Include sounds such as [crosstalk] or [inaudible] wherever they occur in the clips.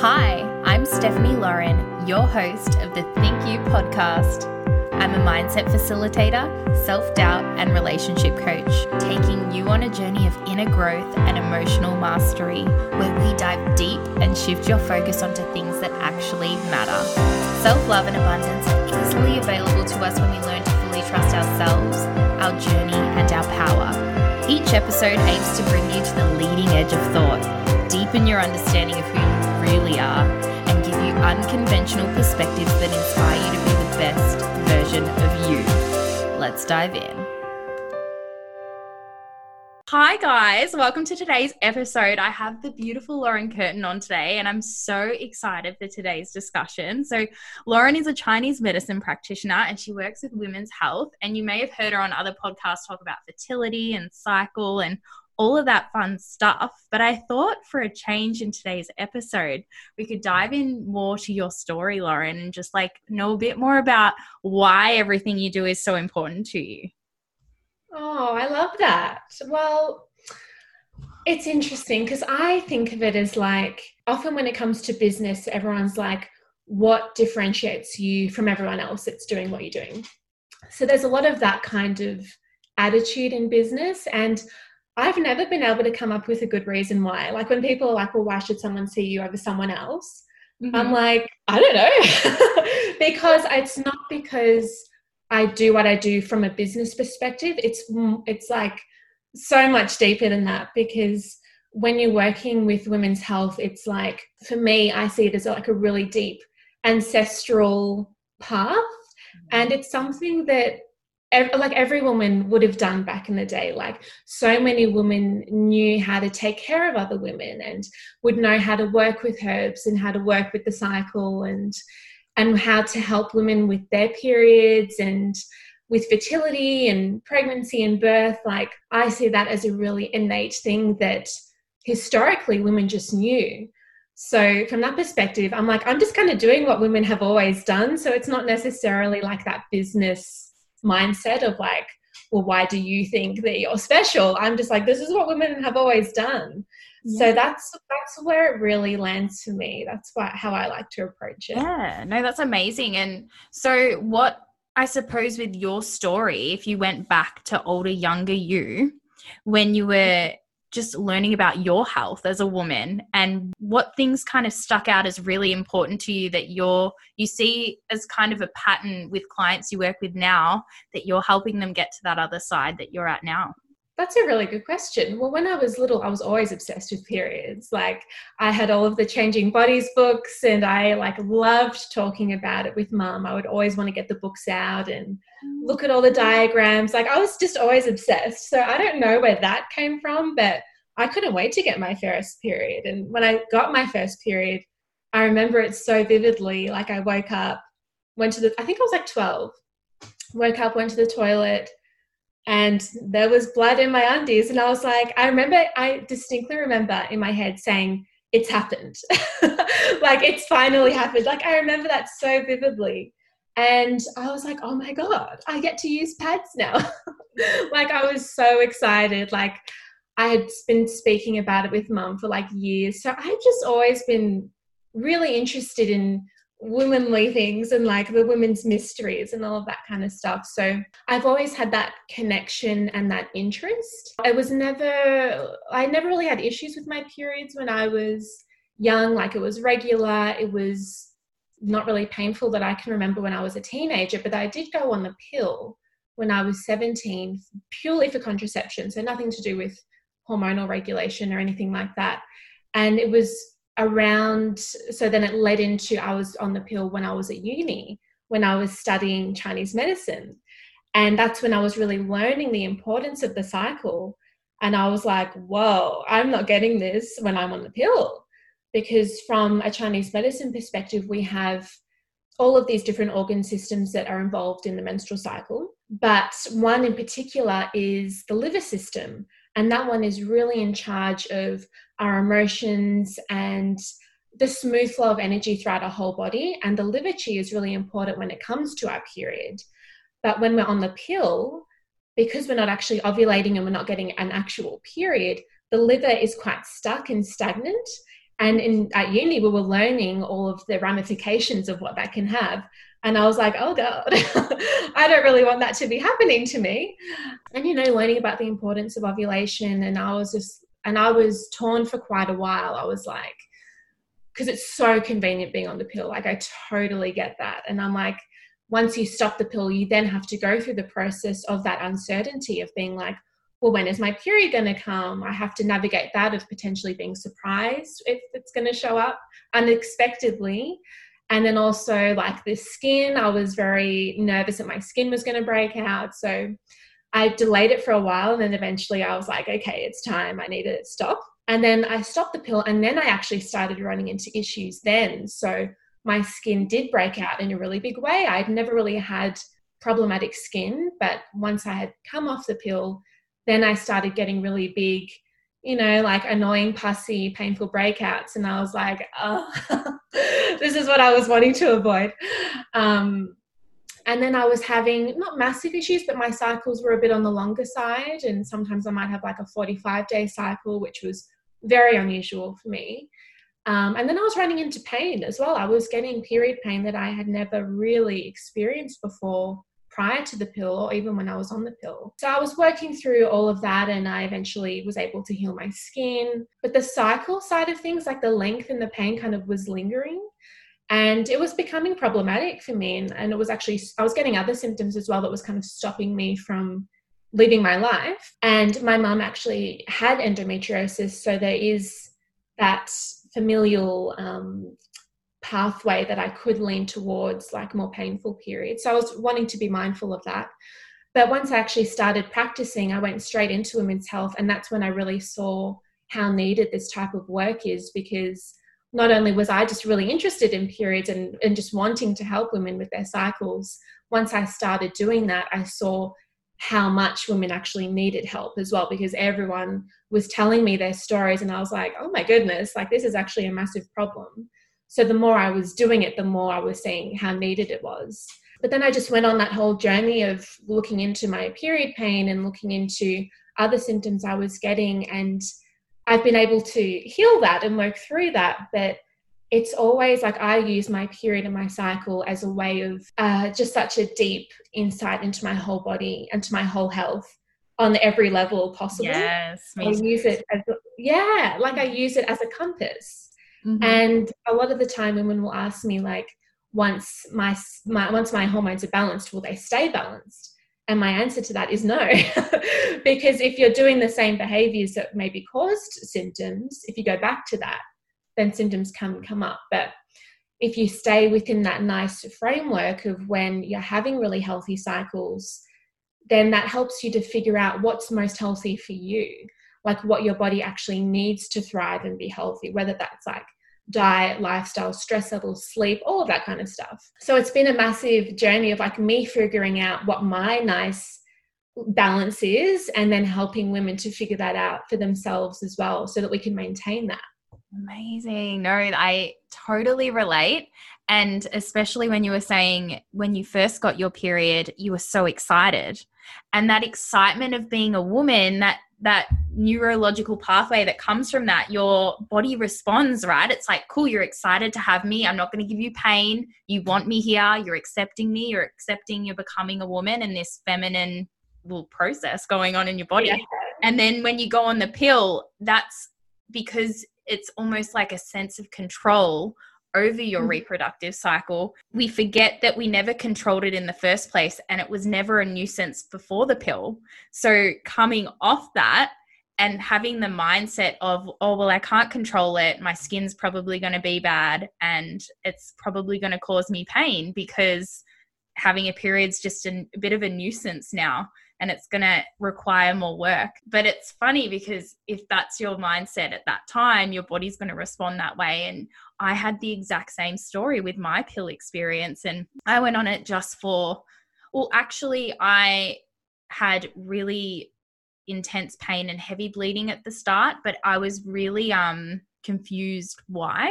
Hi, I'm Stephanie Lauren, your host of the Think You podcast. I'm a mindset facilitator, self doubt, and relationship coach, taking you on a journey of inner growth and emotional mastery, where we dive deep and shift your focus onto things that actually matter. Self love and abundance are easily available to us when we learn to fully trust ourselves, our journey, and our power. Each episode aims to bring you to the leading edge of thought, deepen your understanding of who you really are, and give you unconventional perspectives that inspire you to be the best version of you. Let's dive in. Hi, guys. Welcome to today's episode. I have the beautiful Lauren Curtin on today, and I'm so excited for today's discussion. So, Lauren is a Chinese medicine practitioner and she works with women's health. And you may have heard her on other podcasts talk about fertility and cycle and all of that fun stuff. But I thought for a change in today's episode, we could dive in more to your story, Lauren, and just like know a bit more about why everything you do is so important to you. Oh, I love that. Well, it's interesting because I think of it as like often when it comes to business, everyone's like, what differentiates you from everyone else that's doing what you're doing? So there's a lot of that kind of attitude in business. And I've never been able to come up with a good reason why. Like when people are like, well, why should someone see you over someone else? Mm-hmm. I'm like, I don't know. [laughs] because it's not because I do what I do from a business perspective. It's it's like so much deeper than that because when you're working with women's health, it's like for me, I see it as like a really deep ancestral path, and it's something that like every woman would have done back in the day. Like so many women knew how to take care of other women and would know how to work with herbs and how to work with the cycle and and how to help women with their periods and with fertility and pregnancy and birth. Like i see that as a really innate thing that historically women just knew. So from that perspective i'm like i'm just kind of doing what women have always done. So it's not necessarily like that business mindset of like well why do you think that you're special? I'm just like this is what women have always done. So that's that's where it really lands for me. That's why, how i like to approach it. Yeah. No that's amazing. And so what i suppose with your story if you went back to older younger you when you were just learning about your health as a woman and what things kind of stuck out as really important to you that you're you see as kind of a pattern with clients you work with now that you're helping them get to that other side that you're at now that's a really good question. Well, when I was little, I was always obsessed with periods. Like I had all of the changing bodies books and I like loved talking about it with mum. I would always want to get the books out and mm. look at all the diagrams. Like I was just always obsessed. So I don't know where that came from, but I couldn't wait to get my first period. And when I got my first period, I remember it so vividly. Like I woke up, went to the, I think I was like 12, woke up, went to the toilet, and there was blood in my undies and i was like i remember i distinctly remember in my head saying it's happened. [laughs] Like it's finally happened. Like i remember that so vividly. And i was like oh my god i get to use pads now. [laughs] Like i was so excited. Like i had been speaking about it with mum for like years. So i've just always been really interested in womanly things and like the women's mysteries and all of that kind of stuff. So I've always had that connection and that interest. I was never, I never really had issues with my periods when I was young, like it was regular, it was not really painful that I can remember when I was a teenager, but I did go on the pill when I was 17 purely for contraception, so nothing to do with hormonal regulation or anything like that. And it was around so then it led into i was on the pill when i was at uni when i was studying chinese medicine. And that's when i was really learning the importance of the cycle. And i was like whoa i'm not getting this when i'm on the pill. Because from a chinese medicine perspective we have all of these different organ systems that are involved in the menstrual cycle. But one in particular is the liver system and that one is really in charge of our emotions and the smooth flow of energy throughout our whole body. And the liver chi is really important when it comes to our period. But when we're on the pill, because we're not actually ovulating and we're not getting an actual period, the liver is quite stuck and stagnant. And in at uni, we were learning all of the ramifications of what that can have. And I was like, oh God, [laughs] I don't really want that to be happening to me. And, you know, learning about the importance of ovulation. And I was just, and I was torn for quite a while. I was like, because it's so convenient being on the pill. Like, I totally get that. And I'm like, once you stop the pill, you then have to go through the process of that uncertainty of being like, well, when is my period going to come? I have to navigate that of potentially being surprised if it's going to show up unexpectedly and then also like the skin i was very nervous that my skin was going to break out. So i delayed it for a while and then eventually i was like okay it's time. I need to stop. And then i stopped the pill and then i actually started running into issues then. So my skin did break out in a really big way. I'd never really had problematic skin but once i had come off the pill then i started getting really big you know, like annoying, pussy, painful breakouts. And I was like, oh, [laughs] this is what I was wanting to avoid. Um, and then I was having not massive issues, but my cycles were a bit on the longer side. And sometimes I might have like a 45 day cycle, which was very unusual for me. Um, and then I was running into pain as well. I was getting period pain that I had never really experienced before prior to the pill or even when I was on the pill. So I was working through all of that and I eventually was able to heal my skin. But the cycle side of things, like the length and the pain, kind of was lingering. And it was becoming problematic for me. And, and it was actually, I was getting other symptoms as well that was kind of stopping me from living my life. And my mum actually had endometriosis. So there is that familial um, pathway that I could lean towards like more painful periods. So I was wanting to be mindful of that. But once I actually started practicing, I went straight into women's health. And that's when I really saw how needed this type of work is because not only was I just really interested in periods and, and just wanting to help women with their cycles, once I started doing that, I saw how much women actually needed help as well because everyone was telling me their stories and I was like, oh my goodness, like this is actually a massive problem. So the more I was doing it, the more I was seeing how needed it was. But then I just went on that whole journey of looking into my period pain and looking into other symptoms I was getting. And I've been able to heal that and work through that. But it's always like I use my period and my cycle as a way of uh, just such a deep insight into my whole body and to my whole health on every level possible. Yes, I use it as yeah, like I use it as a compass. Mm-hmm. And a lot of the time, women will ask me, like, once my, my once my hormones are balanced, will they stay balanced? And my answer to that is no, [laughs] because if you're doing the same behaviors that maybe caused symptoms, if you go back to that, then symptoms can come up. But if you stay within that nice framework of when you're having really healthy cycles, then that helps you to figure out what's most healthy for you like what your body actually needs to thrive and be healthy, whether that's like diet, lifestyle, stress levels, sleep, all of that kind of stuff. So it's been a massive journey of like me figuring out what my nice balance is and then helping women to figure that out for themselves as well so that we can maintain that. Amazing. No, I totally relate. And especially when you were saying when you first got your period, you were so excited. And that excitement of being a woman, that that neurological pathway that comes from that your body responds right? It's like cool you're excited to have me. I'm not going to give you pain. You want me here. You're accepting me. You're accepting you're becoming a woman and this feminine little process going on in your body. Yeah. and then when you go on the pill that's because it's almost like a sense of control over your mm-hmm. reproductive cycle, we forget that we never controlled it in the first place and it was never a nuisance before the pill. So, coming off that and having the mindset of, oh, well, I can't control it, my skin's probably going to be bad and it's probably going to cause me pain because having a period's just a, a bit of a nuisance now and it's going to require more work. But it's funny because if that's your mindset at that time, your body's going to respond that way. And I had the exact same story with my pill experience. And I went on it just for, well, actually, I had really intense pain and heavy bleeding at the start, but I was really um confused why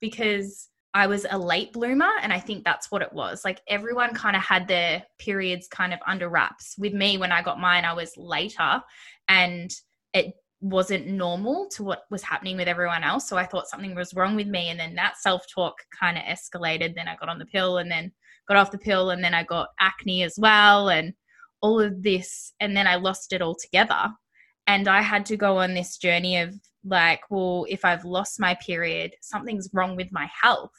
because I was a late bloomer, and I think that's what it was. Like everyone kind of had their periods kind of under wraps. With me, when I got mine, I was later, and it wasn't normal to what was happening with everyone else. So I thought something was wrong with me. And then that self talk kind of escalated. Then I got on the pill and then got off the pill. And then I got acne as well and all of this. And then I lost it all together. And I had to go on this journey of like, well, if I've lost my period, something's wrong with my health.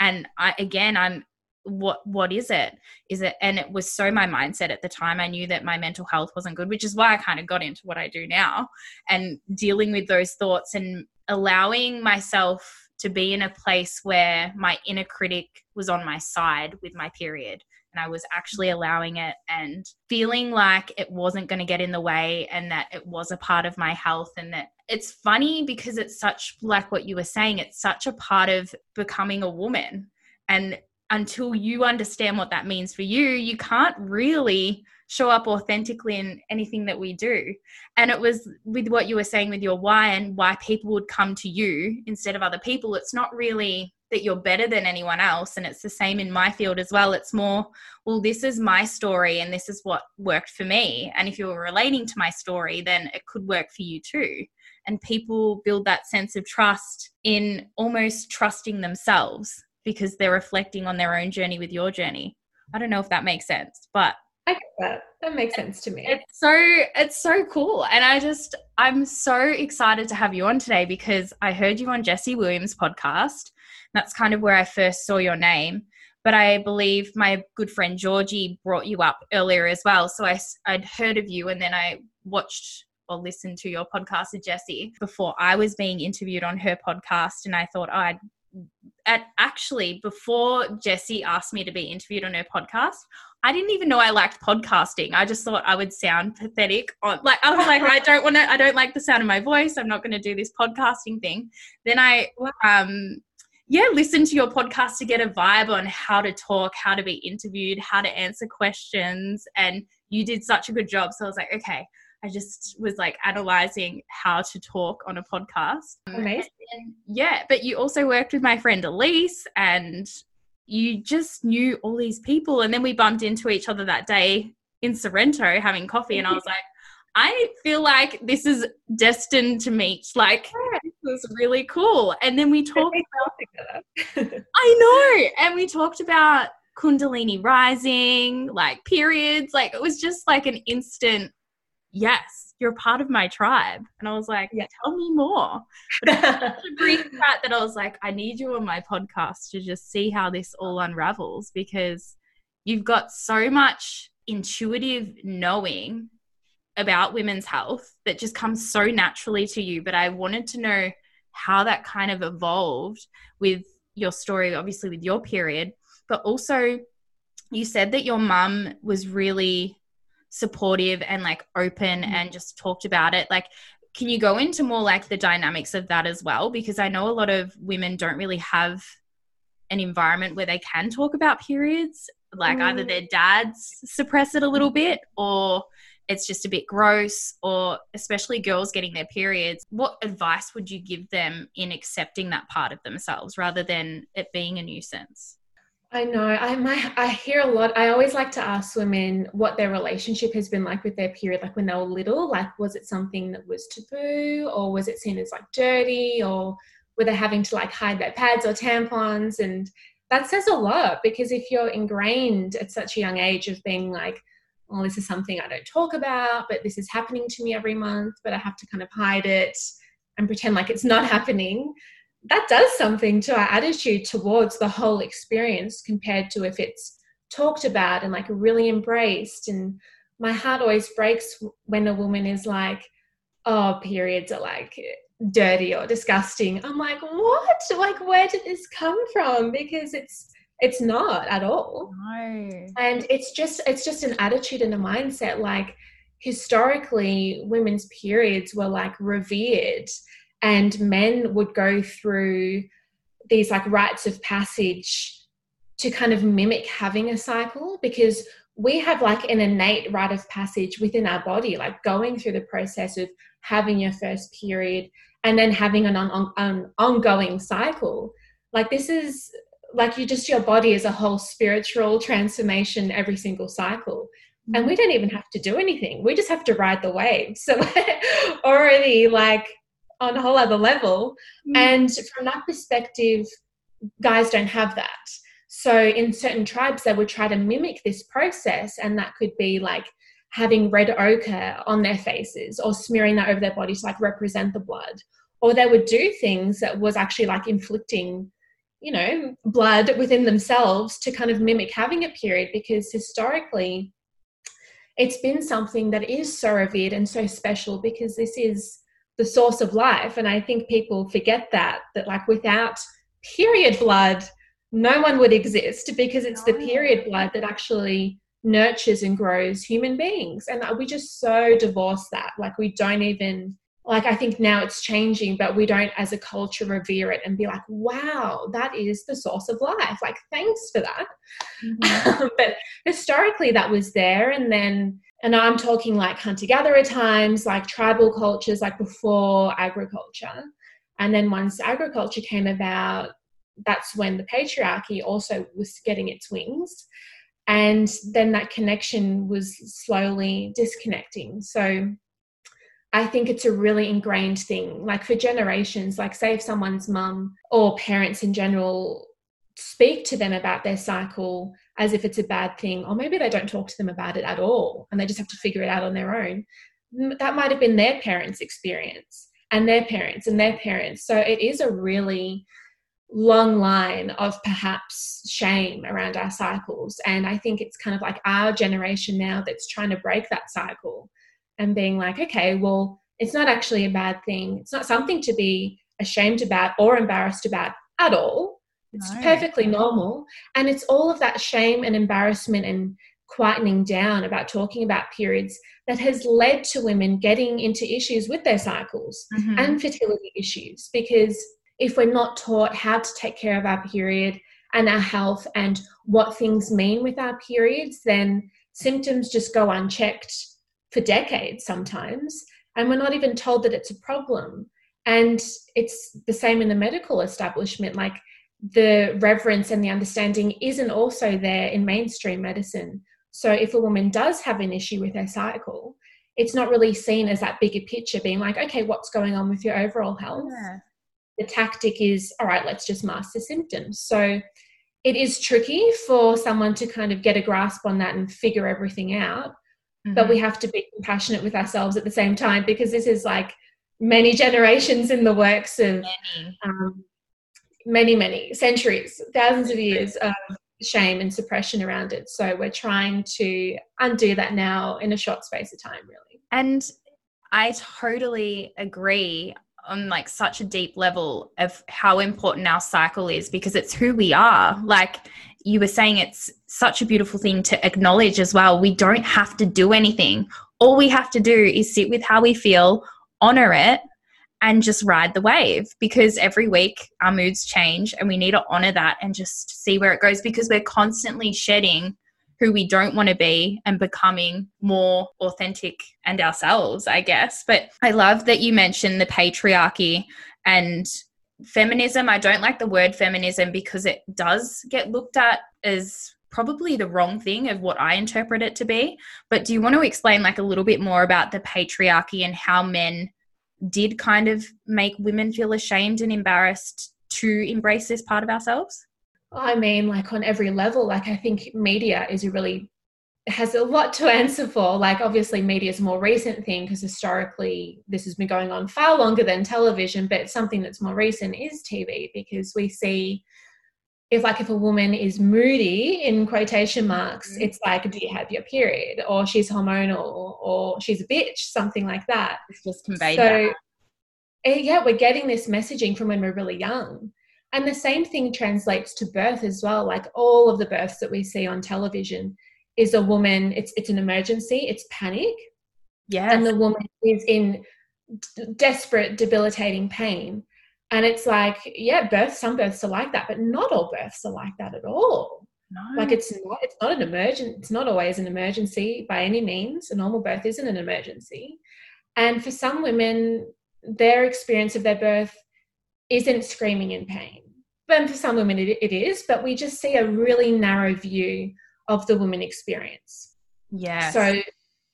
And I, again, I'm what what is it is it and it was so my mindset at the time i knew that my mental health wasn't good which is why i kind of got into what i do now and dealing with those thoughts and allowing myself to be in a place where my inner critic was on my side with my period and i was actually allowing it and feeling like it wasn't going to get in the way and that it was a part of my health and that it's funny because it's such like what you were saying it's such a part of becoming a woman and until you understand what that means for you, you can't really show up authentically in anything that we do. And it was with what you were saying with your why and why people would come to you instead of other people. It's not really that you're better than anyone else. And it's the same in my field as well. It's more, well, this is my story and this is what worked for me. And if you're relating to my story, then it could work for you too. And people build that sense of trust in almost trusting themselves because they're reflecting on their own journey with your journey. I don't know if that makes sense, but I get that. That makes sense to me. It's so it's so cool. And I just I'm so excited to have you on today because I heard you on Jesse Williams podcast. That's kind of where I first saw your name. But I believe my good friend Georgie brought you up earlier as well. So I, I'd heard of you and then I watched or listened to your podcast with Jesse before I was being interviewed on her podcast. And I thought, oh, I'd at actually before Jesse asked me to be interviewed on her podcast, I didn't even know I liked podcasting. I just thought I would sound pathetic. On, like I was like, I don't want to. I don't like the sound of my voice. I'm not going to do this podcasting thing. Then I, um, yeah, listen to your podcast to get a vibe on how to talk, how to be interviewed, how to answer questions, and you did such a good job. So I was like, okay, I just was like analyzing how to talk on a podcast. Amazing. And, yeah, but you also worked with my friend Elise and you just knew all these people. And then we bumped into each other that day in Sorrento having coffee. And I was like, I feel like this is destined to meet. Like, this was really cool. And then we talked about, I know. [laughs] And we talked about Kundalini rising, like periods. Like, it was just like an instant yes, you're part of my tribe. And I was like, yeah. tell me more. [laughs] But a brief chat that I was like, I need you on my podcast to just see how this all unravels because you've got so much intuitive knowing about women's health that just comes so naturally to you. But I wanted to know how that kind of evolved with your story, obviously with your period, but also you said that your mum was really supportive and like open mm-hmm. and just talked about it like can you go into more like the dynamics of that as well because i know a lot of women don't really have an environment where they can talk about periods like mm. either their dads suppress it a little bit or it's just a bit gross or especially girls getting their periods what advice would you give them in accepting that part of themselves rather than it being a nuisance I know. I my, I hear a lot. I always like to ask women what their relationship has been like with their period, like when they were little. Like, was it something that was taboo, or was it seen as like dirty, or were they having to like hide their pads or tampons? And that says a lot because if you're ingrained at such a young age of being like, "Well, this is something I don't talk about, but this is happening to me every month, but I have to kind of hide it and pretend like it's not [laughs] happening." that does something to our attitude towards the whole experience compared to if it's talked about and like really embraced. And my heart always breaks when a woman is like oh periods are like dirty or disgusting. I'm like what? Like where did this come from? Because it's it's not at all no. and it's just it's just an attitude and a mindset like historically women's periods were like revered and men would go through these like rites of passage to kind of mimic having a cycle because we have like an innate rite of passage within our body like going through the process of having your first period and then having an, on, an ongoing cycle like this is like you just your body is a whole spiritual transformation every single cycle. And we don't even have to do anything. We just have to ride the wave. So [laughs] already like on a whole other level. Mm. and from that perspective guys don't have that. So in certain tribes they would try to mimic this process and that could be like having red ochre on their faces or smearing that over their bodies to like represent the blood. Or they would do things that was actually like inflicting you know blood within themselves to kind of mimic having a period because historically it's been something that is so revered and so special because this is the source of life. And i think people forget that that like without period blood no one would exist because it's the period blood that actually nurtures and grows human beings. And uh, we just so divorce that. Like we don't even like i think now it's changing but we don't as a culture revere it and be like wow that is the source of life. Like thanks for that. Mm-hmm. [laughs] but historically that was there and then and i'm talking like hunter gatherer times like tribal cultures like before agriculture. And then once agriculture came about that's when the patriarchy also was getting its wings. And then that connection was slowly disconnecting. So I think it's a really ingrained thing. Like for generations, like say if someone's mum or parents in general speak to them about their cycle as if it's a bad thing, or maybe they don't talk to them about it at all and they just have to figure it out on their own, that might have been their parents' experience and their parents and their parents. So it is a really long line of perhaps shame around our cycles. And I think it's kind of like our generation now that's trying to break that cycle and being like, okay, well, it's not actually a bad thing. It's not something to be ashamed about or embarrassed about at all. It's no. perfectly normal. And it's all of that shame and embarrassment and quietening down about talking about periods that has led to women getting into issues with their cycles mm-hmm. and fertility issues. Because if we're not taught how to take care of our period and our health and what things mean with our periods, then symptoms just go unchecked for decades sometimes, and we're not even told that it's a problem. And it's the same in the medical establishment. Like the reverence and the understanding isn't also there in mainstream medicine. So if a woman does have an issue with her cycle, it's not really seen as that bigger picture being like, okay, what's going on with your overall health? Yeah. The tactic is, all right, let's just mask the symptoms. So it is tricky for someone to kind of get a grasp on that and figure everything out mm-hmm. but we mm-hmm. have to be compassionate with ourselves at the same time because this is like many generations in the works of many, um, many, many centuries, thousands of years of shame and suppression around it. So we're trying to undo that now in a short space of time, really. And I totally agree on like such a deep level of how important our cycle is because it's who we are. Like you were saying it's such a beautiful thing to acknowledge as well. We don't have to do anything. All we have to do is sit with how we feel, honor it, and just ride the wave because every week our moods change and we need to honor that and just see where it goes because we're constantly shedding who we don't want to be and becoming more authentic and ourselves, I guess. But I love that you mentioned the patriarchy and feminism. I don't like the word feminism because it does get looked at as probably the wrong thing of what I interpret it to be. But do you want to explain like a little bit more about the patriarchy and how men did kind of make women feel ashamed and embarrassed to embrace this part of ourselves? I mean, like on every level, like I think media is a really has a lot to [laughs] answer for. Like, obviously, media is a more recent thing because historically this has been going on far longer than television, but something that's more recent is TV because we see if like if a woman is moody in quotation marks mm-hmm. it's like do you have your period or she's hormonal or she's a bitch something like that it's just conveyed so eh, yeah we're getting this messaging from when we're really young and the same thing translates to birth as well. Like all of the births that we see on television is a woman, it's it's an emergency, it's panic. Yeah. And the woman is in desperate, debilitating pain. And it's like, yeah, births, some births are like that, but not all births are like that at all. No. Like it's not it's not an emergent it's not always an emergency by any means. A normal birth isn't an emergency. And for some women, their experience of their birth isn't screaming in pain. But for some women, it, it is, but we just see a really narrow view of the woman experience. Yeah. So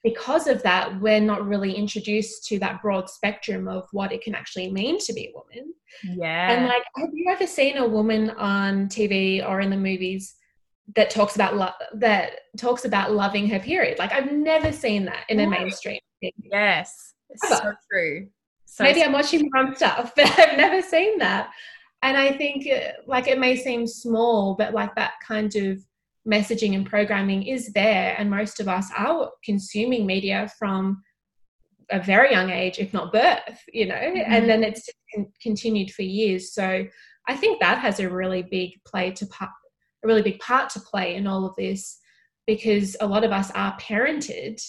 because of that, we're not really introduced to that broad spectrum of what it can actually mean to be a woman. Yeah. And like, have you ever seen a woman on TV or in the movies that talks about love that talks about loving her period? Like, I've never seen that in a mainstream thing. Yes, it's so true. So Maybe I'm watching wrong stuff, [laughs] but I've never seen that. And I think, uh, like, it may seem small, but like that kind of messaging and programming is there and most of us are consuming media from a very young age if not birth you know mm-hmm. and then it's continued for years. So i think that has a really big play to part a really big part to play in all of this because a lot of us are parented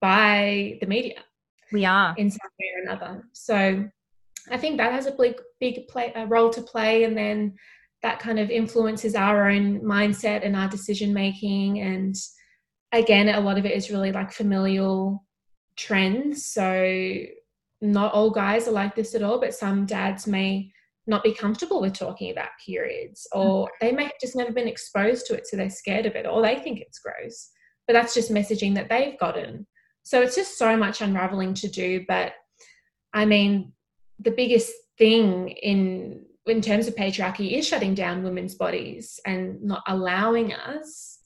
by the media we are. in some way or another. So i think that has a big big play a role to play and then that kind of influences our own mindset and our decision making. And again a lot of it is really like familial trends. So not all guys are like this at all but some dads may not be comfortable with talking about periods or mm-hmm. they may have just never been exposed to it so they're scared of it or they think it's gross. But that's just messaging that they've gotten. So it's just so much unraveling to do. But i mean the biggest thing in in terms of patriarchy is shutting down women's bodies and not allowing us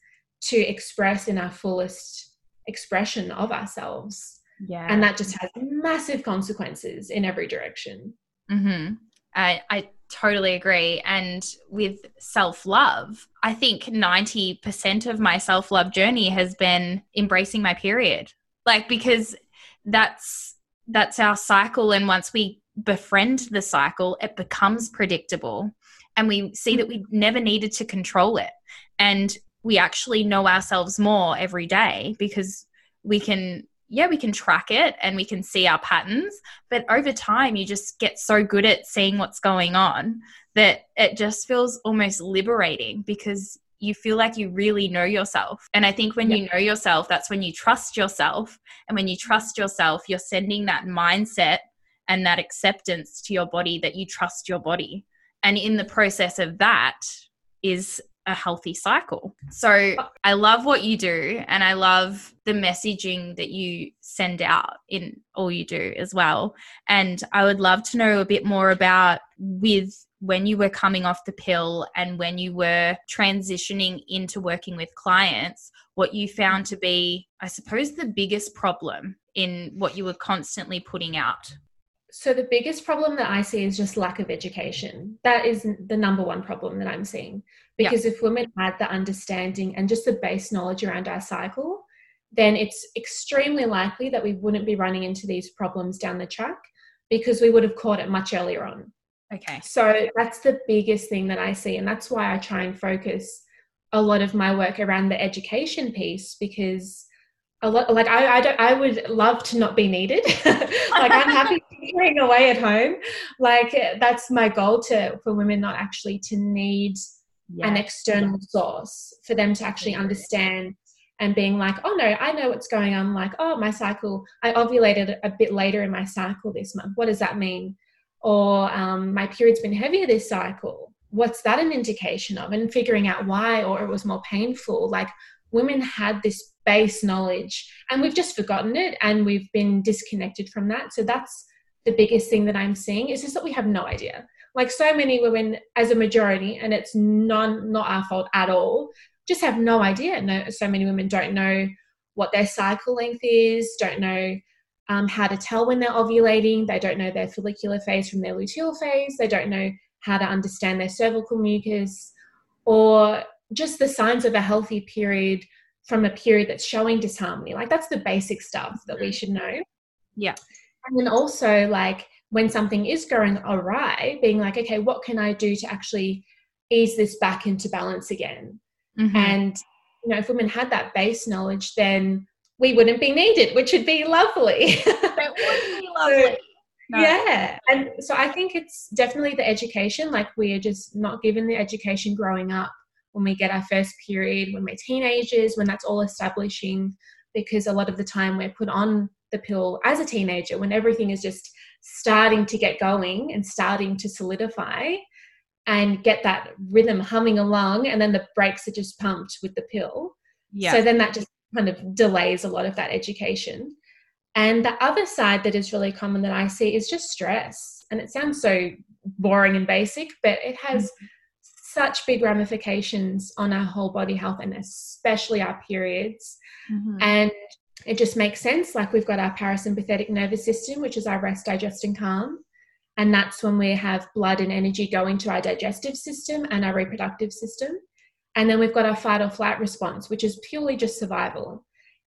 to express in our fullest expression of ourselves. Yeah. And that just has massive consequences in every direction. Mm-hmm. I, I totally agree. And with self-love i think 90% of my self-love journey has been embracing my period. Like because that's that's our cycle. And once we befriend the cycle, it becomes predictable. And we see that we never needed to control it. And we actually know ourselves more every day because we can, yeah, we can track it and we can see our patterns. But over time, you just get so good at seeing what's going on that it just feels almost liberating because you feel like you really know yourself. And I think when yeah. you know yourself, that's when you trust yourself. And when you trust yourself, you're sending that mindset and that acceptance to your body that you trust your body. And in the process of that is a healthy cycle. So I love what you do and I love the messaging that you send out in all you do as well. And I would love to know a bit more about with when you were coming off the pill and when you were transitioning into working with clients, what you found to be, I suppose, the biggest problem in what you were constantly putting out. So the biggest problem that I see is just lack of education. That is the number one problem that I'm seeing. Because if women had the understanding and just the base knowledge around our cycle, then it's extremely likely that we wouldn't be running into these problems down the track because we would have caught it much earlier on. Okay. So that's the biggest thing that I see. And that's why I try and focus a lot of my work around the education piece because a lot like I I, don't, I would love to not be needed. [laughs] like I'm happy figuring away at home. Like that's my goal to for women not actually to need yeah. an external yeah. source for them to actually understand and being like, oh no, I know what's going on. Like, oh, my cycle, I ovulated a bit later in my cycle this month. What does that mean? Or um, my period's been heavier this cycle. What's that an indication of? And figuring out why, or it was more painful. Like, women had this base knowledge and we've just forgotten it and we've been disconnected from that. So that's the biggest thing that I'm seeing is just that we have no idea. Like so many women as a majority, and it's non not our fault at all, just have no idea. No, so many women don't know what their cycle length is, don't know um, how to tell when they're ovulating, they don't know their follicular phase from their luteal phase, they don't know how to understand their cervical mucus, or just the signs of a healthy period from a period that's showing disharmony. Like that's the basic stuff that we mm-hmm. should know. Yeah. And then also like when something is going awry, being like, okay, what can I do to actually ease this back into balance again? Mm-hmm. And you know, if women had that base knowledge, then we wouldn't be needed, which would be lovely. [laughs] that would be lovely. No. Yeah. And so I think it's definitely the education. Like we are just not given the education growing up when we get our first period, when we're teenagers, when that's all establishing, because a lot of the time we're put on the pill as a teenager when everything is just starting to get going and starting to solidify and get that rhythm humming along, and then the brakes are just pumped with the pill. Yeah. So then that just kind of delays a lot of that education. And the other side that is really common that I see is just stress. And it sounds so boring and basic, but it has mm-hmm. such big ramifications on our whole body health and especially our periods. Mm-hmm. And it just makes sense. Like we've got our parasympathetic nervous system, which is our rest, digest, and calm. And that's when we have blood and energy going to our digestive system and our reproductive system. And then we've got our fight or flight response, which is purely just survival.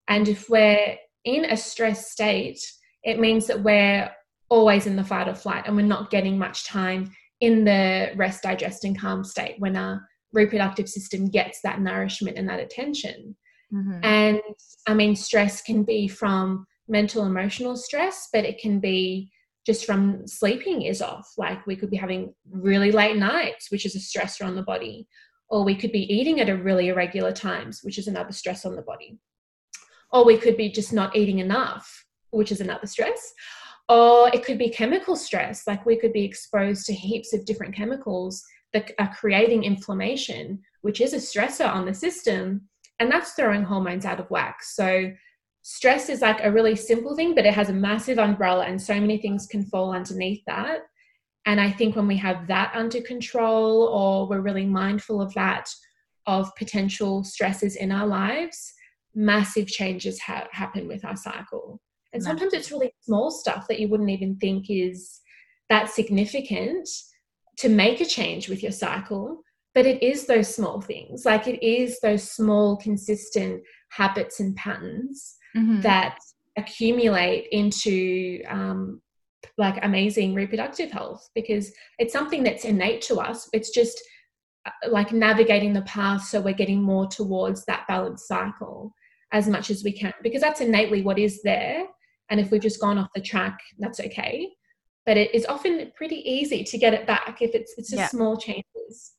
And if we're in a stress state, it means that we're always in the fight or flight and we're not getting much time in the rest, digest, and calm state when our reproductive system gets that nourishment and that attention. Mm-hmm. And I mean, stress can be from mental, emotional stress, but it can be just from sleeping is off. Like we could be having really late nights, which is a stressor on the body, or we could be eating at a really irregular times, which is another stress on the body. Or we could be just not eating enough, which is another stress. Or it could be chemical stress, like we could be exposed to heaps of different chemicals that are creating inflammation, which is a stressor on the system, and that's throwing hormones out of whack. So stress is like a really simple thing, but it has a massive umbrella, and so many things can fall underneath that. And I think when we have that under control, or we're really mindful of that, of potential stresses in our lives, massive changes ha- happen with our cycle. And sometimes it's really small stuff that you wouldn't even think is that significant to make a change with your cycle. But it is those small things, like it is those small, consistent habits and patterns mm-hmm. that accumulate into um, like amazing reproductive health because it's something that's innate to us. It's just uh, like navigating the path so we're getting more towards that balanced cycle as much as we can because that's innately what is there. And if we've just gone off the track, that's okay. But it is often pretty easy to get it back if it's it's just yeah. small changes.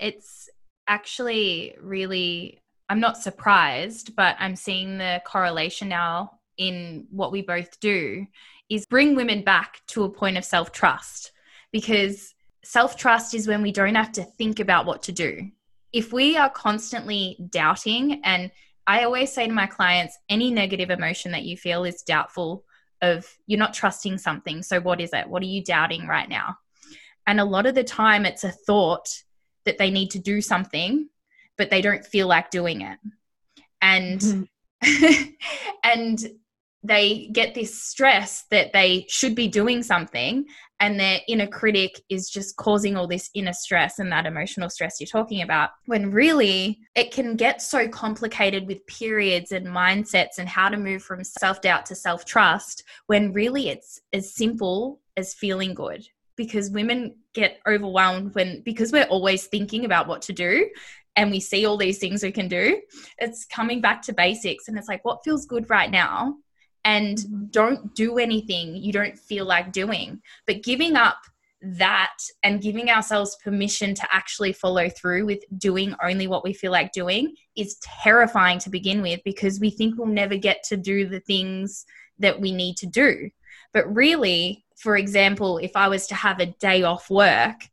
It's actually really I'm not surprised, but I'm seeing the correlation now in what we both do is bring women back to a point of self trust because self trust is when we don't have to think about what to do. If we are constantly doubting, and I always say to my clients, any negative emotion that you feel is doubtful of you're not trusting something. So, what is it? What are you doubting right now? And a lot of the time, it's a thought that they need to do something but they don't feel like doing it and mm-hmm. [laughs] and they get this stress that they should be doing something and their inner critic is just causing all this inner stress and that emotional stress you're talking about when really it can get so complicated with periods and mindsets and how to move from self-doubt to self-trust when really it's as simple as feeling good because women get overwhelmed when because we're always thinking about what to do and we see all these things we can do it's coming back to basics and it's like what feels good right now and mm-hmm. don't do anything you don't feel like doing but giving up that and giving ourselves permission to actually follow through with doing only what we feel like doing is terrifying to begin with because we think we'll never get to do the things that we need to do but really for example if i was to have a day off work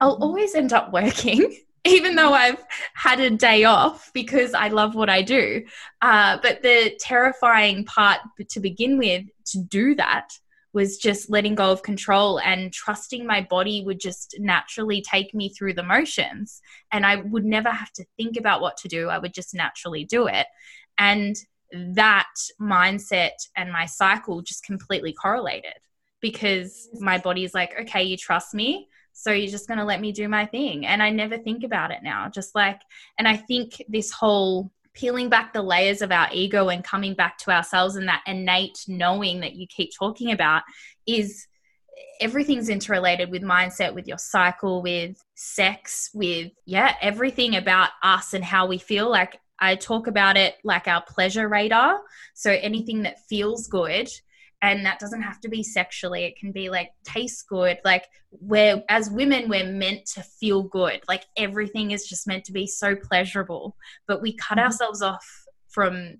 i'll mm-hmm. always end up [laughs] working even though I've had a day off because I love what I do. Uh, but the terrifying part to begin with to do that was just letting go of control and trusting my body would just naturally take me through the motions. And I would never have to think about what to do, I would just naturally do it. And that mindset and my cycle just completely correlated because my body's like, okay, you trust me so you're just going to let me do my thing. And i never think about it now just like and i think this whole peeling back the layers of our ego and coming back to ourselves and that innate knowing that you keep talking about is everything's interrelated with mindset with your cycle with sex with yeah everything about us and how we feel. Like i talk about it like our pleasure radar so anything that feels good and that doesn't have to be sexually it can be like taste good like we're as women we're meant to feel good like everything is just meant to be so pleasurable but we cut mm-hmm. ourselves off from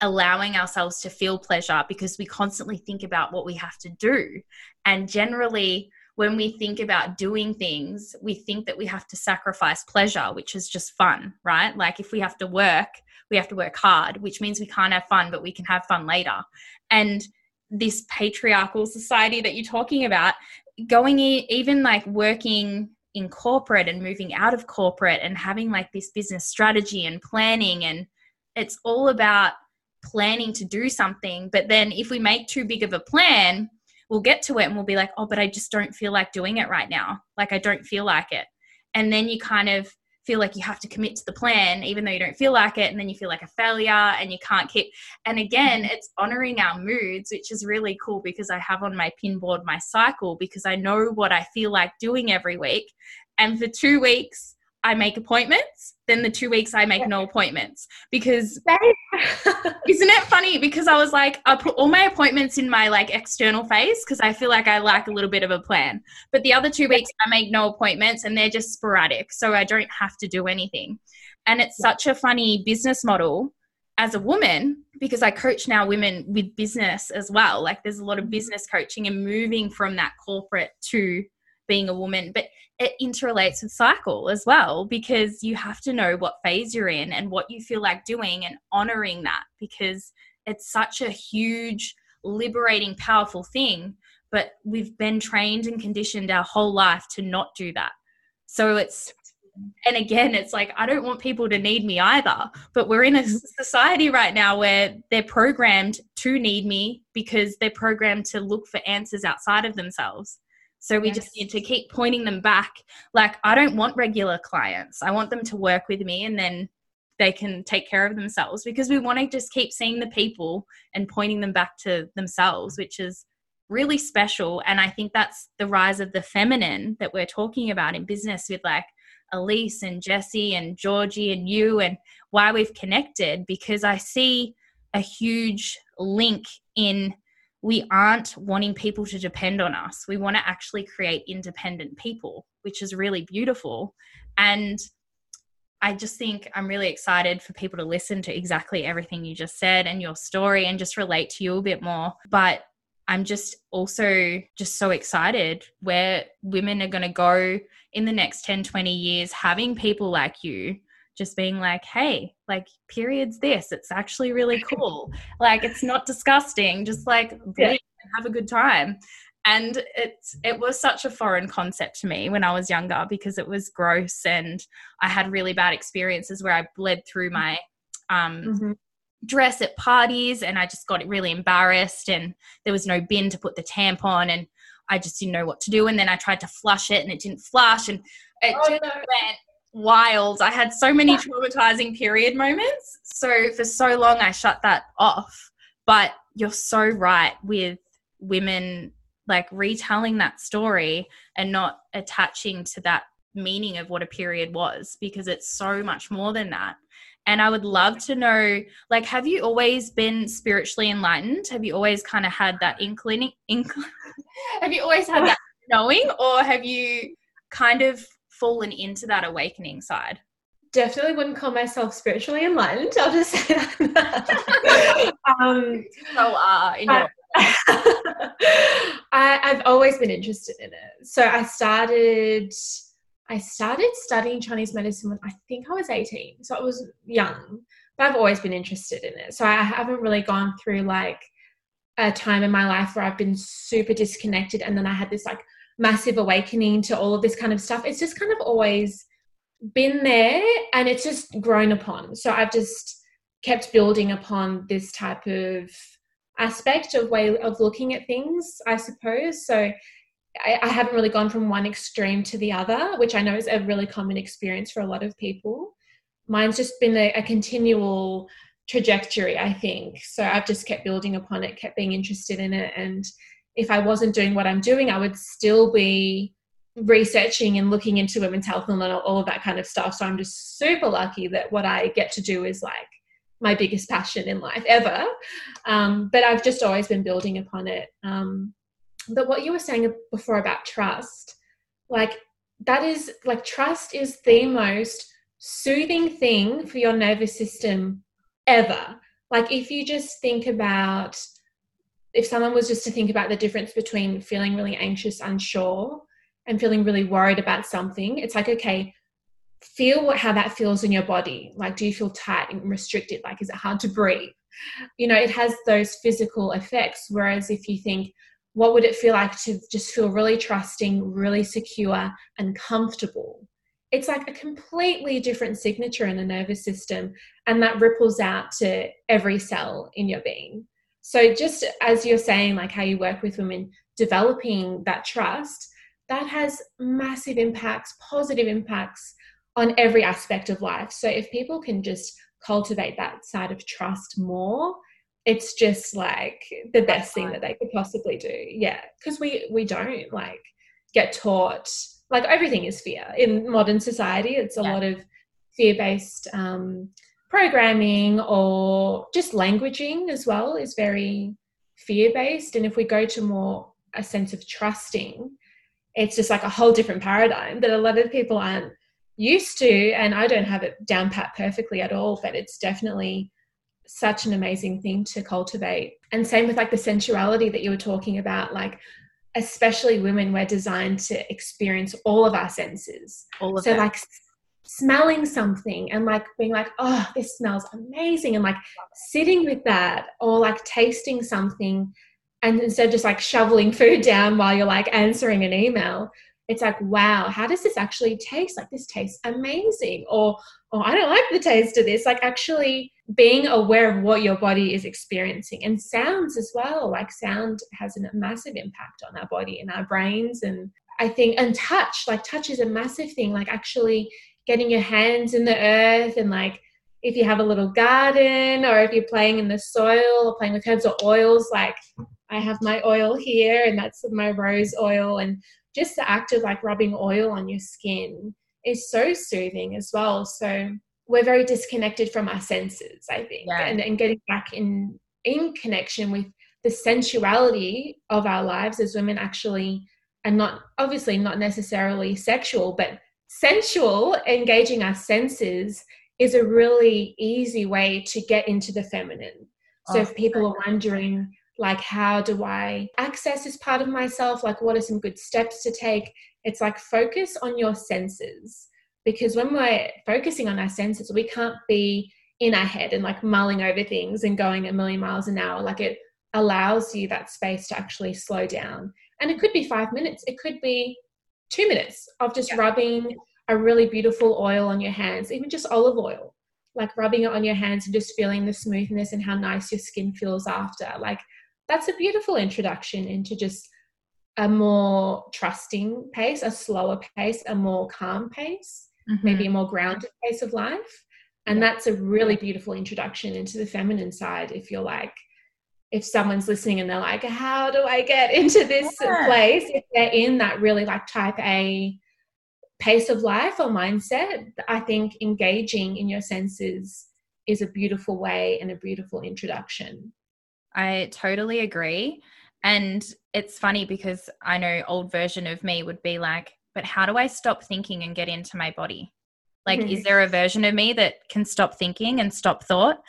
allowing ourselves to feel pleasure because we constantly think about what we have to do and generally when we think about doing things, we think that we have to sacrifice pleasure, which is just fun, right? Like if we have to work, we have to work hard, which means we can't have fun, but we can have fun later. And this patriarchal society that you're talking about, going in, even like working in corporate and moving out of corporate and having like this business strategy and planning and it's all about planning to do something but then if we make too big of a plan we'll get to it and we'll be like oh but i just don't feel like doing it right now. Like i don't feel like it. And then you kind of feel like you have to commit to the plan even though you don't feel like it and then you feel like a failure and you can't keep and again mm-hmm. it's honoring our moods which is really cool because i have on my pin board my cycle because i know what i feel like doing every week and for two weeks I make appointments, then the two weeks I make no appointments. Because [laughs] isn't it funny? Because I was like, I put all my appointments in my like external phase because I feel like I like a little bit of a plan. But the other two weeks I make no appointments and they're just sporadic. So I don't have to do anything. And it's such a funny business model as a woman because I coach now women with business as well. Like there's a lot of mm-hmm. business coaching and moving from that corporate to being a woman. But it interrelates with cycle as well because you have to know what phase you're in and what you feel like doing and honoring that because it's such a huge liberating powerful thing but we've been trained and conditioned our whole life to not do that so it's and again it's like i don't want people to need me either but we're in a society right now where they're programmed to need me because they're programmed to look for answers outside of themselves so we yes. just need to keep pointing them back. Like, I don't want regular clients. I want them to work with me and then they can take care of themselves because we want to just keep seeing the people and pointing them back to themselves, which is really special. And I think that's the rise of the feminine that we're talking about in business with like Elise and Jesse and Georgie and you and why we've connected because I see a huge link in we aren't wanting people to depend on us. We want to actually create independent people, which is really beautiful. And I just think I'm really excited for people to listen to exactly everything you just said and your story and just relate to you a bit more. But I'm just also just so excited where women are going to go in the next 10, 20 years having people like you just being like, hey, like periods this, it's actually really cool. like it's not disgusting, just like [laughs] yeah. have a good time. And it's it was such a foreign concept to me when I was younger because it was gross and I had really bad experiences where I bled through my um mm-hmm dress at parties and I just got really embarrassed and there was no bin to put the tampon and I just didn't know what to do and then I tried to flush it and it didn't flush and it oh, just no. went wild. I had so many traumatizing period moments. So for so long, I shut that off. But you're so right with women like retelling that story and not attaching to that meaning of what a period was because it's so much more than that. And I would love to know like, have you always been spiritually enlightened? Have you always kind of had that inclining? [laughs] Incl- [laughs] have you always had that knowing, or have you kind of fallen into that awakening side? Definitely wouldn't call myself spiritually enlightened. I'll just say that. [laughs] um, so uh, in your- [laughs] I, I've always been interested in it. So I started I started studying Chinese medicine when I think I was 18. So I was young, but I've always been interested in it. So I haven't really gone through like a time in my life where I've been super disconnected and then I had this like massive awakening to all of this kind of stuff. It's just kind of always been there and it's just grown upon. So I've just kept building upon this type of aspect of way of looking at things, I suppose. So I, I haven't really gone from one extreme to the other, which I know is a really common experience for a lot of people. Mine's just been a, a continual trajectory, I think. So I've just kept building upon it, kept being interested in it, and if I wasn't doing what I'm doing, I would still be researching and looking into women's health and all of that kind of stuff. So I'm just super lucky that what I get to do is like my biggest passion in life ever. Um, but I've just always been building upon it. Um, but what you were saying before about trust, like that is like trust is the most soothing thing for your nervous system ever. Like if you just think about if someone was just to think about the difference between feeling really anxious, unsure, and feeling really worried about something, it's like, okay, feel what, how that feels in your body. Like, do you feel tight and restricted? Like, is it hard to breathe? You know, it has those physical effects. Whereas if you think, what would it feel like to just feel really trusting, really secure, and comfortable? It's like a completely different signature in the nervous system, and that ripples out to every cell in your being. So, just as you're saying, like how you work with women, developing that trust, that has massive impacts, positive impacts on every aspect of life. So, if people can just cultivate that side of trust more, it's just like the best thing that they could possibly do. Yeah, because we we don't like get taught like everything is fear in modern society. It's a yeah. lot of fear based um, programming or just languaging as well is very fear based. And if we go to more a sense of trusting, it's just like a whole different paradigm that a lot of people aren't used to. And I don't have it down pat perfectly at all, but it's definitely such an amazing thing to cultivate. And same with like the sensuality that you were talking about, like especially women, we're designed to experience all of our senses. All of so like smelling something and like being like, oh, this smells amazing, and like sitting with that, or like tasting something, and instead of just like shoveling [laughs] food down while you're like answering an email, it's like, wow, how does this actually taste? Like this tastes amazing, or oh, I don't like the taste of this. Like actually being aware of what your body is experiencing and sounds as well. Like sound has a massive impact on our body and our brains and I think and touch, like touch is a massive thing. Like actually getting your hands in the earth and like if you have a little garden or if you're playing in the soil or playing with herbs or oils like i have my oil here and that's my rose oil and just the act of like rubbing oil on your skin is so soothing as well so we're very disconnected from our senses i think yeah. and, and getting back in in connection with the sensuality of our lives as women actually and not obviously not necessarily sexual but sensual, engaging our senses is a really easy way to get into the feminine. So oh, if people are wondering, like, how do I access this part of myself? Like, what are some good steps to take? It's like focus on your senses. Because when we're focusing on our senses, we can't be in our head and like mulling over things and going a million miles an hour. Like, it allows you that space to actually slow down. And it could be five minutes, it could be two minutes of just yeah. rubbing a really beautiful oil on your hands, even just olive oil, like rubbing it on your hands and just feeling the smoothness and how nice your skin feels after. Like that's a beautiful introduction into just a more trusting pace, a slower pace, a more calm pace, mm-hmm. maybe a more grounded pace of life. And yeah. that's a really beautiful introduction into the feminine side if you're like, if someone's listening and they're like, how do I get into this yeah. place? If they're in that really like type A pace of life or mindset, I think engaging in your senses is a beautiful way and a beautiful introduction. I totally agree. And it's funny because I know old version of me would be like, but how do I stop thinking and get into my body? Like, mm-hmm. is there a version of me that can stop thinking and stop thought?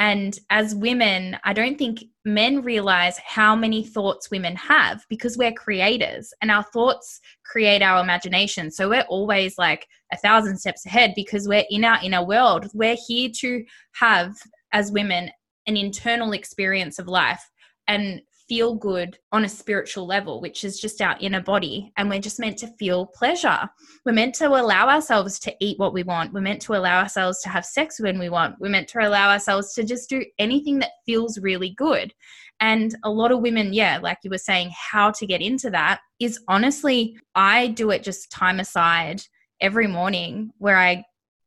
And as women, I don't think men realize how many thoughts women have because we're creators and our thoughts create our imagination. So we're always like a thousand steps ahead because we're in our inner world. We're here to have, as women, an internal experience of life. And feel good on a spiritual level, which is just our inner body. And we're just meant to feel pleasure. We're meant to allow ourselves to eat what we want. We're meant to allow ourselves to have sex when we want. We're meant to allow ourselves to just do anything that feels really good. And a lot of women, yeah, like you were saying, how to get into that is honestly, I do it just time aside every morning where I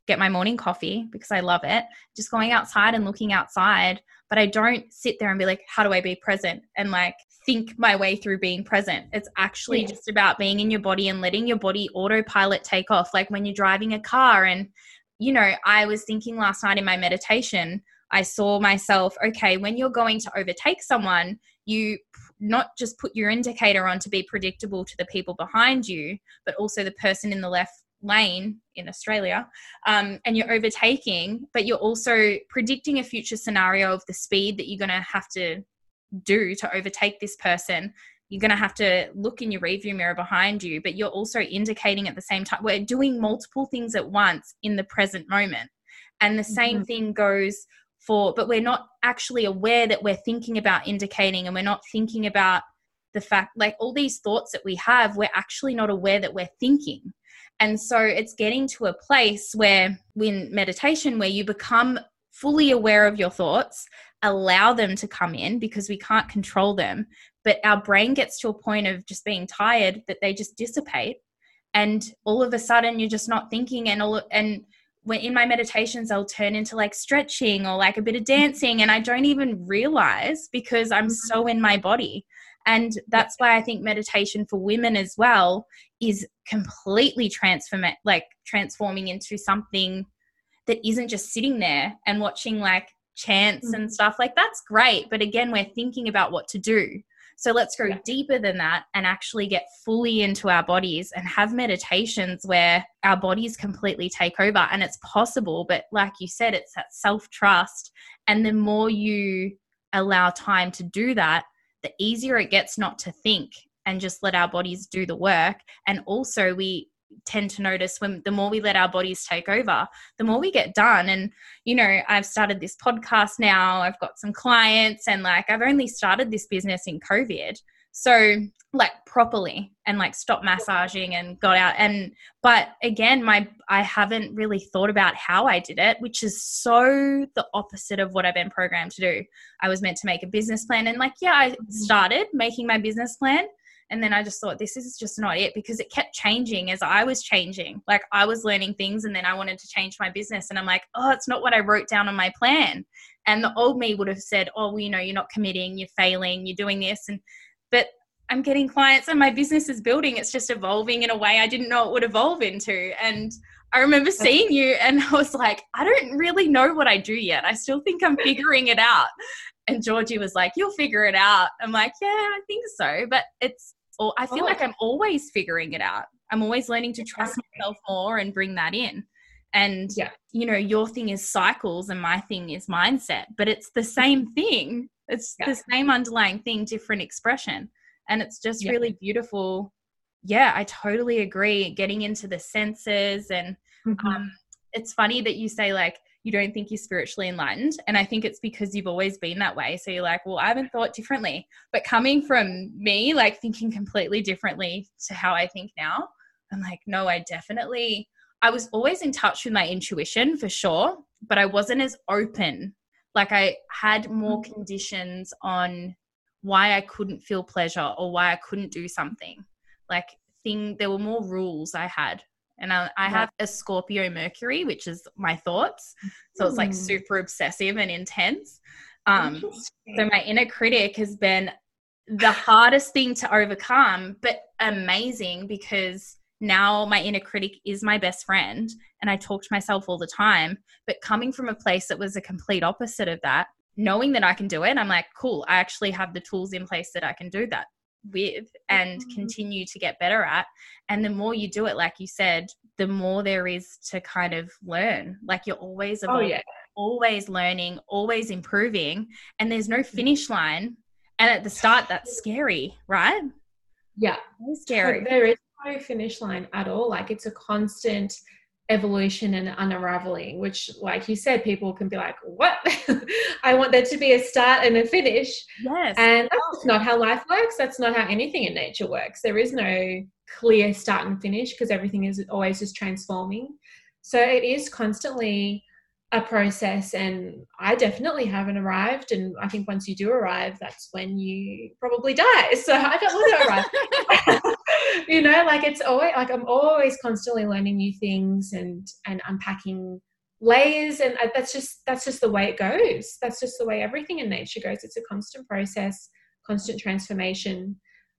get my morning coffee because I love it, just going outside and looking outside. But I don't sit there and be like, how do I be present and like think my way through being present. It's actually yeah. just about being in your body and letting your body autopilot take off. Like when you're driving a car. And, you know, I was thinking last night in my meditation, I saw myself, okay, when you're going to overtake someone, you not just put your indicator on to be predictable to the people behind you, but also the person in the left lane in Australia um, and you're overtaking, but you're also predicting a future scenario of the speed that you're going to have to do to overtake this person. You're going to have to look in your review mirror behind you but you're also indicating at the same time we're doing multiple things at once in the present moment. And the same mm-hmm. thing goes for but we're not actually aware that we're thinking about indicating and we're not thinking about the fact like all these thoughts that we have we're actually not aware that we're thinking and so it's getting to a place where in meditation where you become fully aware of your thoughts allow them to come in because we can't control them but our brain gets to a point of just being tired that they just dissipate and all of a sudden you're just not thinking and all and when in my meditations i'll turn into like stretching or like a bit of dancing and i don't even realize because i'm mm-hmm. so in my body and that's why i think meditation for women as well is completely transform like transforming into something that isn't just sitting there and watching like chants mm-hmm. and stuff like that's great but again we're thinking about what to do so let's go yeah. deeper than that and actually get fully into our bodies and have meditations where our bodies completely take over. And it's possible, but like you said, it's that self trust. And the more you allow time to do that, the easier it gets not to think and just let our bodies do the work. And also, we tend to notice when the more we let our bodies take over, the more we get done. And, you know, I've started this podcast now, I've got some clients, and like I've only started this business in COVID. So, like properly and like stop massaging and got out and but again my I haven't really thought about how I did it which is so the opposite of what I've been programmed to do. I was meant to make a business plan and like yeah I mm-hmm. started making my business plan and then I just thought, this is just not it because it kept changing as I was changing. Like I was learning things and then I wanted to change my business. And I'm like, oh, it's not what I wrote down on my plan. And the old me would have said, oh, well, you know, you're not committing, you're failing, you're doing this. And, but I'm getting clients and my business is building. It's just evolving in a way I didn't know it would evolve into. And I remember seeing you and I was like, I don't really know what I do yet. I still think I'm figuring it out. And Georgie was like, You'll figure it out. I'm like, Yeah, I think so. But it's or I feel oh. like I'm always figuring it out. I'm always learning to trust myself more and bring that in. And yeah. you know, your thing is cycles and my thing is mindset, but it's the same thing. It's yeah. the same underlying thing, different expression. And it's just yeah. really beautiful. Yeah, I totally agree. Getting into the senses and mm-hmm. um, it's funny that you say like you don't think you're spiritually enlightened. And I think it's because you've always been that way. So you're like, well, I haven't thought differently. But coming from me, like thinking completely differently to how I think now, I'm like, no, I definitely, I was always in touch with my intuition for sure, but I wasn't as open. Like I had more mm. conditions on why I couldn't feel pleasure or why I couldn't do something. Like thing, there were more rules I had and I, I have a Scorpio Mercury, which is my thoughts. So it's like hmm. super obsessive and intense. Um, so my inner critic has been the hardest thing to overcome, but amazing because now my inner critic is my best friend and I talk to myself all the time. But coming from a place that was a complete opposite of that, knowing that I can do it, I'm like, cool, I actually have the tools in place that I can do that with and mm-hmm. continue to get better at. And the more you do it, like you said, the more there is to kind of learn. Like you're always evolving, oh, yeah. always learning, always improving, and there's no finish line. And at the start, that's scary, right? Yeah, it's scary. There is no finish line at all. Like it's a constant evolution and unraveling, which, like you said, people can be like, What? [laughs] I want there to be a start and a finish. Yes. And that's not how life works. That's not how anything in nature works. There is no clear start and finish because everything is always just transforming. So it is constantly a process and I definitely haven't arrived and I think once you do arrive that's when you probably die [laughs] so I don't want to arrive [laughs] [laughs] you know like it's always like I'm always constantly learning new things and and unpacking layers and that's just that's just the way it goes. That's just the way everything in nature goes. It's a constant process constant transformation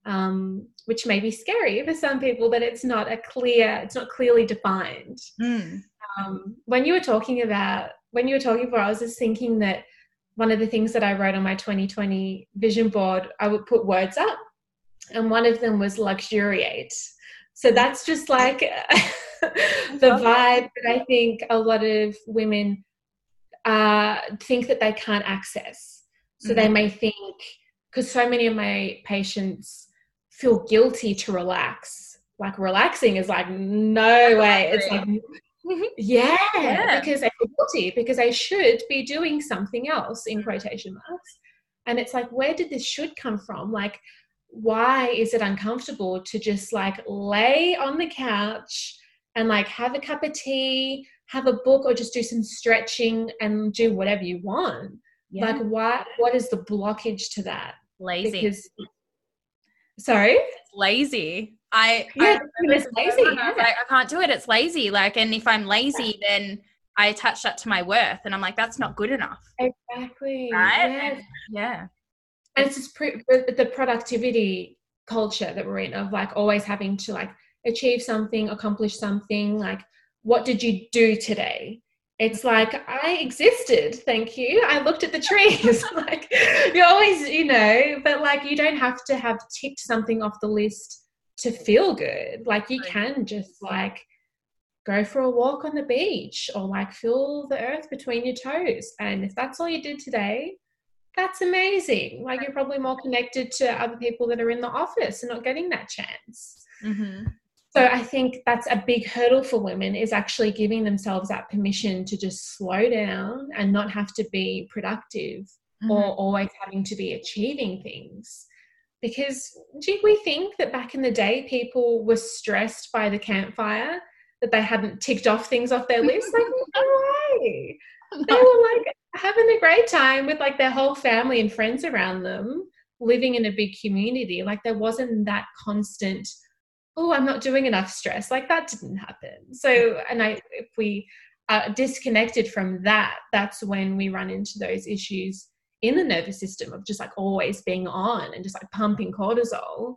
um, which may be scary for some people but it's not a clear it's not clearly defined. Mm um, when you were talking about when you were talking before, I was just thinking that one of the things that I wrote on my 2020 vision board, I would put words up, and one of them was luxuriate. So that's just like [laughs] the vibe that I think a lot of women uh, think that they can't access. So mm-hmm. they may think because so many of my patients feel guilty to relax. Like relaxing is like no way. It's like yeah, yeah, because I feel guilty because I should be doing something else in quotation marks. And it's like, where did this should come from? Like, why is it uncomfortable to just like lay on the couch and like have a cup of tea, have a book, or just do some stretching and do whatever you want? Yeah. Like, why? What is the blockage to that? Lazy. Because, sorry, it's lazy. I yeah, I it's lazy. Yeah. I, like, I can't do it. It's lazy. Like, and if I'm lazy, then I attach that to my worth, and I'm like, that's not good enough. Exactly. Right. Yes. yeah and it's just the productivity culture that we're in of like always having to like achieve something accomplish something like what did you do today? It's like i existed thank you. I looked at the trees. [laughs] Like you always you know but like you don't have to have ticked something off the list to feel good. Like you can just like go for a walk on the beach or like feel the earth between your toes. And if that's all you did today that's amazing. Like you're probably more connected to other people that are in the office and not getting that chance. Mm-hmm. So I think that's a big hurdle for women is actually giving themselves that permission to just slow down and not have to be productive mm-hmm. or always having to be achieving things. Because do we think that back in the day people were stressed by the campfire that they hadn't ticked off things off their list? like [laughs] no way. [laughs] They were like having a great time with like their whole family and friends around them, living in a big community. Like there wasn't that constant, oh, I'm not doing enough stress. Like that didn't happen. So, and I, if we are disconnected from that, that's when we run into those issues in the nervous system of just like always being on and just like pumping cortisol.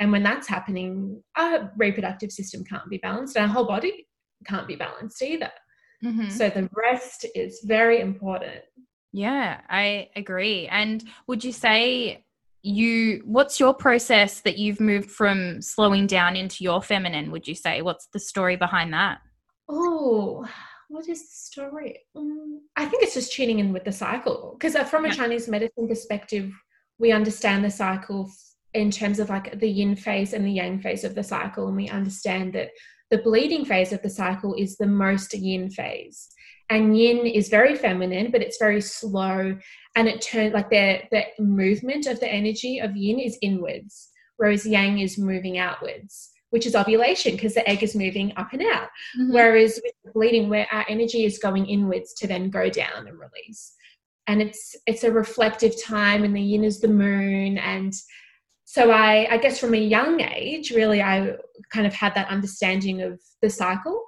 And when that's happening, our reproductive system can't be balanced and our whole body can't be balanced either. Mm-hmm. So the rest is very important. Yeah, I agree. And would you say you what's your process that you've moved from slowing down into your feminine, would you say? What's the story behind that? Oh, what is the story? Um, I think it's just tuning in with the cycle because uh, from a yeah. Chinese medicine perspective, we understand the cycle in terms of like the yin phase and the yang phase of the cycle and we understand that the bleeding phase of the cycle is the most yin phase. And yin is very feminine, but it's very slow. And it turns like the, the movement of the energy of yin is inwards, whereas yang is moving outwards, which is ovulation because the egg is moving up and out. Mm-hmm. Whereas with bleeding, where our energy is going inwards to then go down and release. And it's it's a reflective time, and the yin is the moon, and so I, I guess from a young age, really, I kind of had that understanding of the cycle.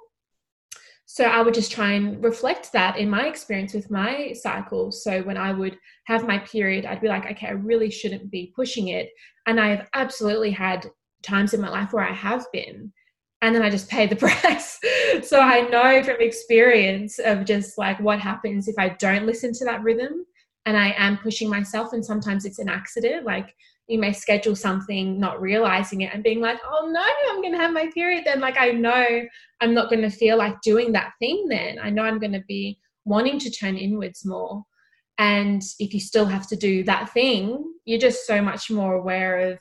So I would just try and reflect that in my experience with my cycle. So when I would have my period, I'd be like, okay, I really shouldn't be pushing it. And I've absolutely had times in my life where I have been. And then I just pay the [laughs] price. so I know from experience of just like what happens if I don't listen to that rhythm and I am pushing myself. And sometimes it's an accident. Like you may schedule something not realizing it and being like oh no i'm going to have my period then. Like i know i'm not going to feel like doing that thing then. I know i'm going to be wanting to turn inwards more. And if you still have to do that thing you're just so much more aware of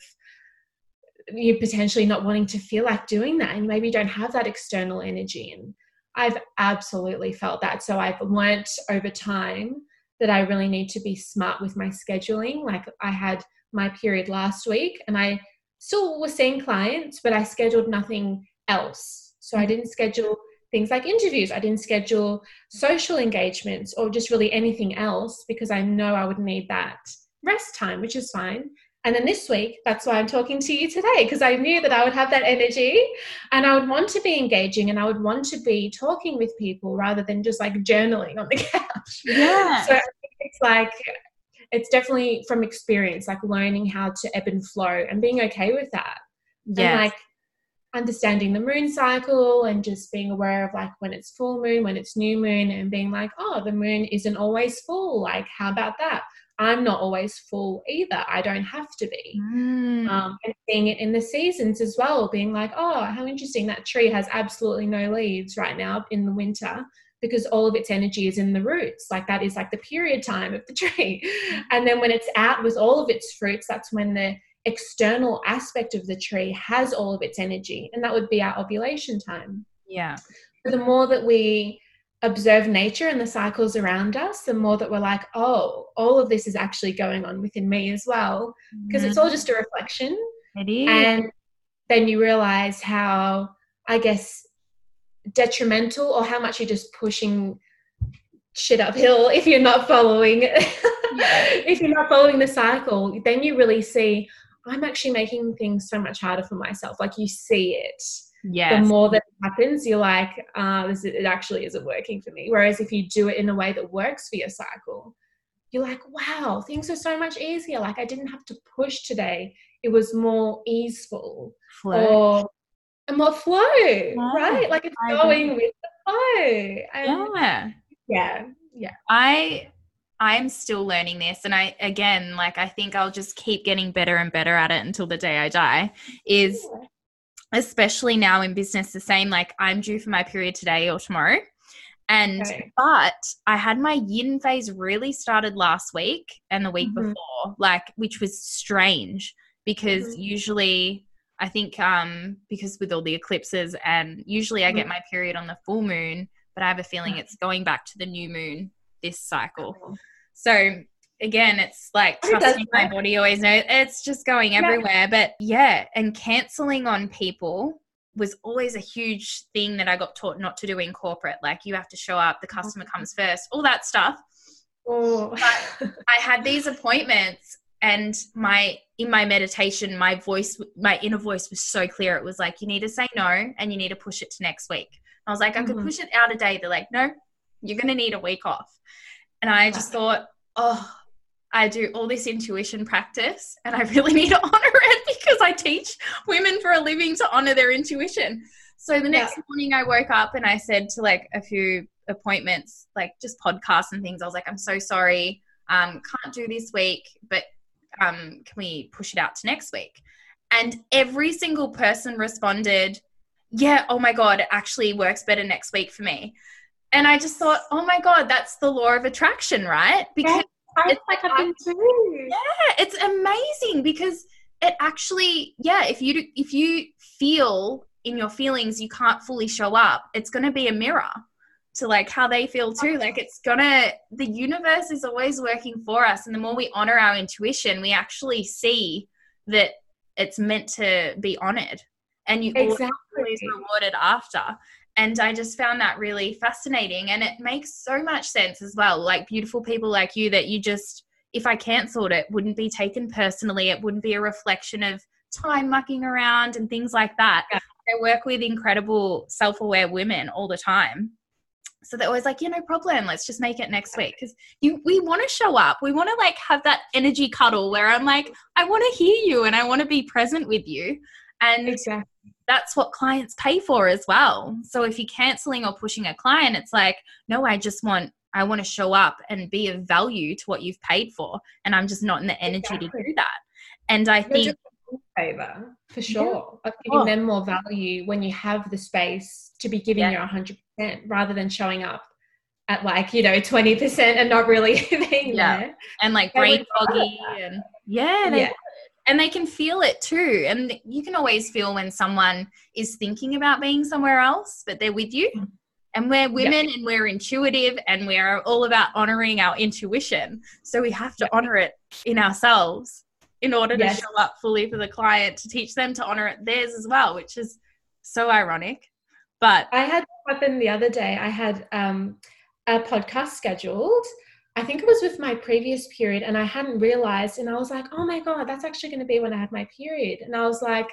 you potentially not wanting to feel like doing that and maybe you don't have that external energy. And i've absolutely felt that. So i've learnt over time that i really need to be smart with my scheduling. Like i had my period last week and I still was seeing clients, but I scheduled nothing else. So I didn't schedule things like interviews, I didn't schedule social engagements or just really anything else because I know I would need that rest time, which is fine. And then this week, that's why I'm talking to you today, because I knew that I would have that energy and I would want to be engaging and I would want to be talking with people rather than just like journaling on the [laughs] couch. Yeah. So it's like it's definitely from experience, like learning how to ebb and flow and being okay with that. Yeah. And like understanding the moon cycle and just being aware of like when it's full moon, when it's new moon, and being like, oh, the moon isn't always full. Like, how about that? I'm not always full either. I don't have to be. Mm. Um, and seeing it in the seasons as well, being like, oh, how interesting that tree has absolutely no leaves right now in the winter because all of its energy is in the roots. Like that is like the period time of the [laughs] tree. And then when it's out with all of its fruits, that's when the external aspect of the tree has all of its energy. And that would be our ovulation time. yeah. the more that we observe nature and the cycles around us, the more that we're like, oh, all of this is actually going on within me as well. Because it's all just a reflection. Mm-hmm. It is. And then you realize how, I guess, detrimental or how much you're just pushing shit uphill if you're not following [laughs] if you're not following the cycle then you really see i'm actually making things so much harder for myself. Like you see it. Yeah the more that happens you're like uh, this is, it actually isn't working for me. Whereas if you do it in a way that works for your cycle you're like wow things are so much easier. Like i didn't have to push today. It was more easeful. Flow. or more flow right like it's going with the flow and yeah. yeah yeah I I'm still learning this and I again like I think I'll just keep getting better and better at it until the day I die is especially now in business the same like I'm due for my period today or tomorrow and Okay. but I had my yin phase really started last week and the week Mhm. before like which was strange because Mhm. usually I think um because with all the eclipses and usually I get Mhm. my period on the full moon but I have a feeling it's going back to the new moon this cycle. So again, it's like trusting my body always knows it's just going everywhere. But yeah, and canceling on people was always a huge thing that I got taught not to do in corporate. Like you have to show up, the customer comes first, all that stuff. Oh. I had [laughs] these appointments and my in my meditation my voice my inner voice was so clear. It was like you need to say no and you need to push it to next week. I was like i could Mhm. push it out a day. They're like no you're going to need a week off. And i just thought oh i do all this intuition practice and i really [laughs] need to honor it because i teach women for a living to honor their intuition. So the next morning i woke up and i said to like a few appointments like just podcasts and things. I was like i'm so sorry. Um, can't do this week, but um, can we push it out to next week? And every single person responded, yeah, oh my God, it actually works better next week for me. And I just thought, oh my God, that's the law of attraction, right? Because I it's like happened too. yeah, it's amazing because it actually, yeah, if you if you feel in your feelings you can't fully show up, it's going to be a mirror to like how they feel too. Like it's gonna, the universe is always working for us, and the more we honor our intuition, we actually see that it's meant to be honored, and you always Exactly. always rewarded after. And I just found that really fascinating. And it makes so much sense as well. Like beautiful people like you that you just, if I cancelled it, wouldn't be taken personally. It wouldn't be a reflection of time mucking around and things like that. Yeah. I work with incredible self aware women all the time. So they're always like, yeah, no problem. Let's just make it next week. Because you we want to show up. We want to like have that energy cuddle where I'm like, I want to hear you and I want to be present with you. And Exactly. that's what clients pay for as well. So if you're canceling or pushing a client, it's like, no, I just want I want to show up and be of value to what you've paid for, and I'm just not in the energy to do that. And I You're think, doing them a favor for sure of giving Oh. them more value when you have the space to be giving Yeah. your 100% rather than showing up at like you know 20% and not really [laughs] being Yeah. there and like They brain foggy, and yeah, they Yeah. and they can feel it too. And you can always feel when someone is thinking about being somewhere else, but they're with you. Mm. And we're women and we're intuitive and we're all about honoring our intuition. So we have to honor it in ourselves in order to show up fully for the client to teach them to honor it theirs as well, which is so ironic. But I had happen the other day. I had um, a podcast scheduled. I think it was with my previous period, and I hadn't realized. And I was like, oh my God, that's actually going to be when I had my period. And I was like,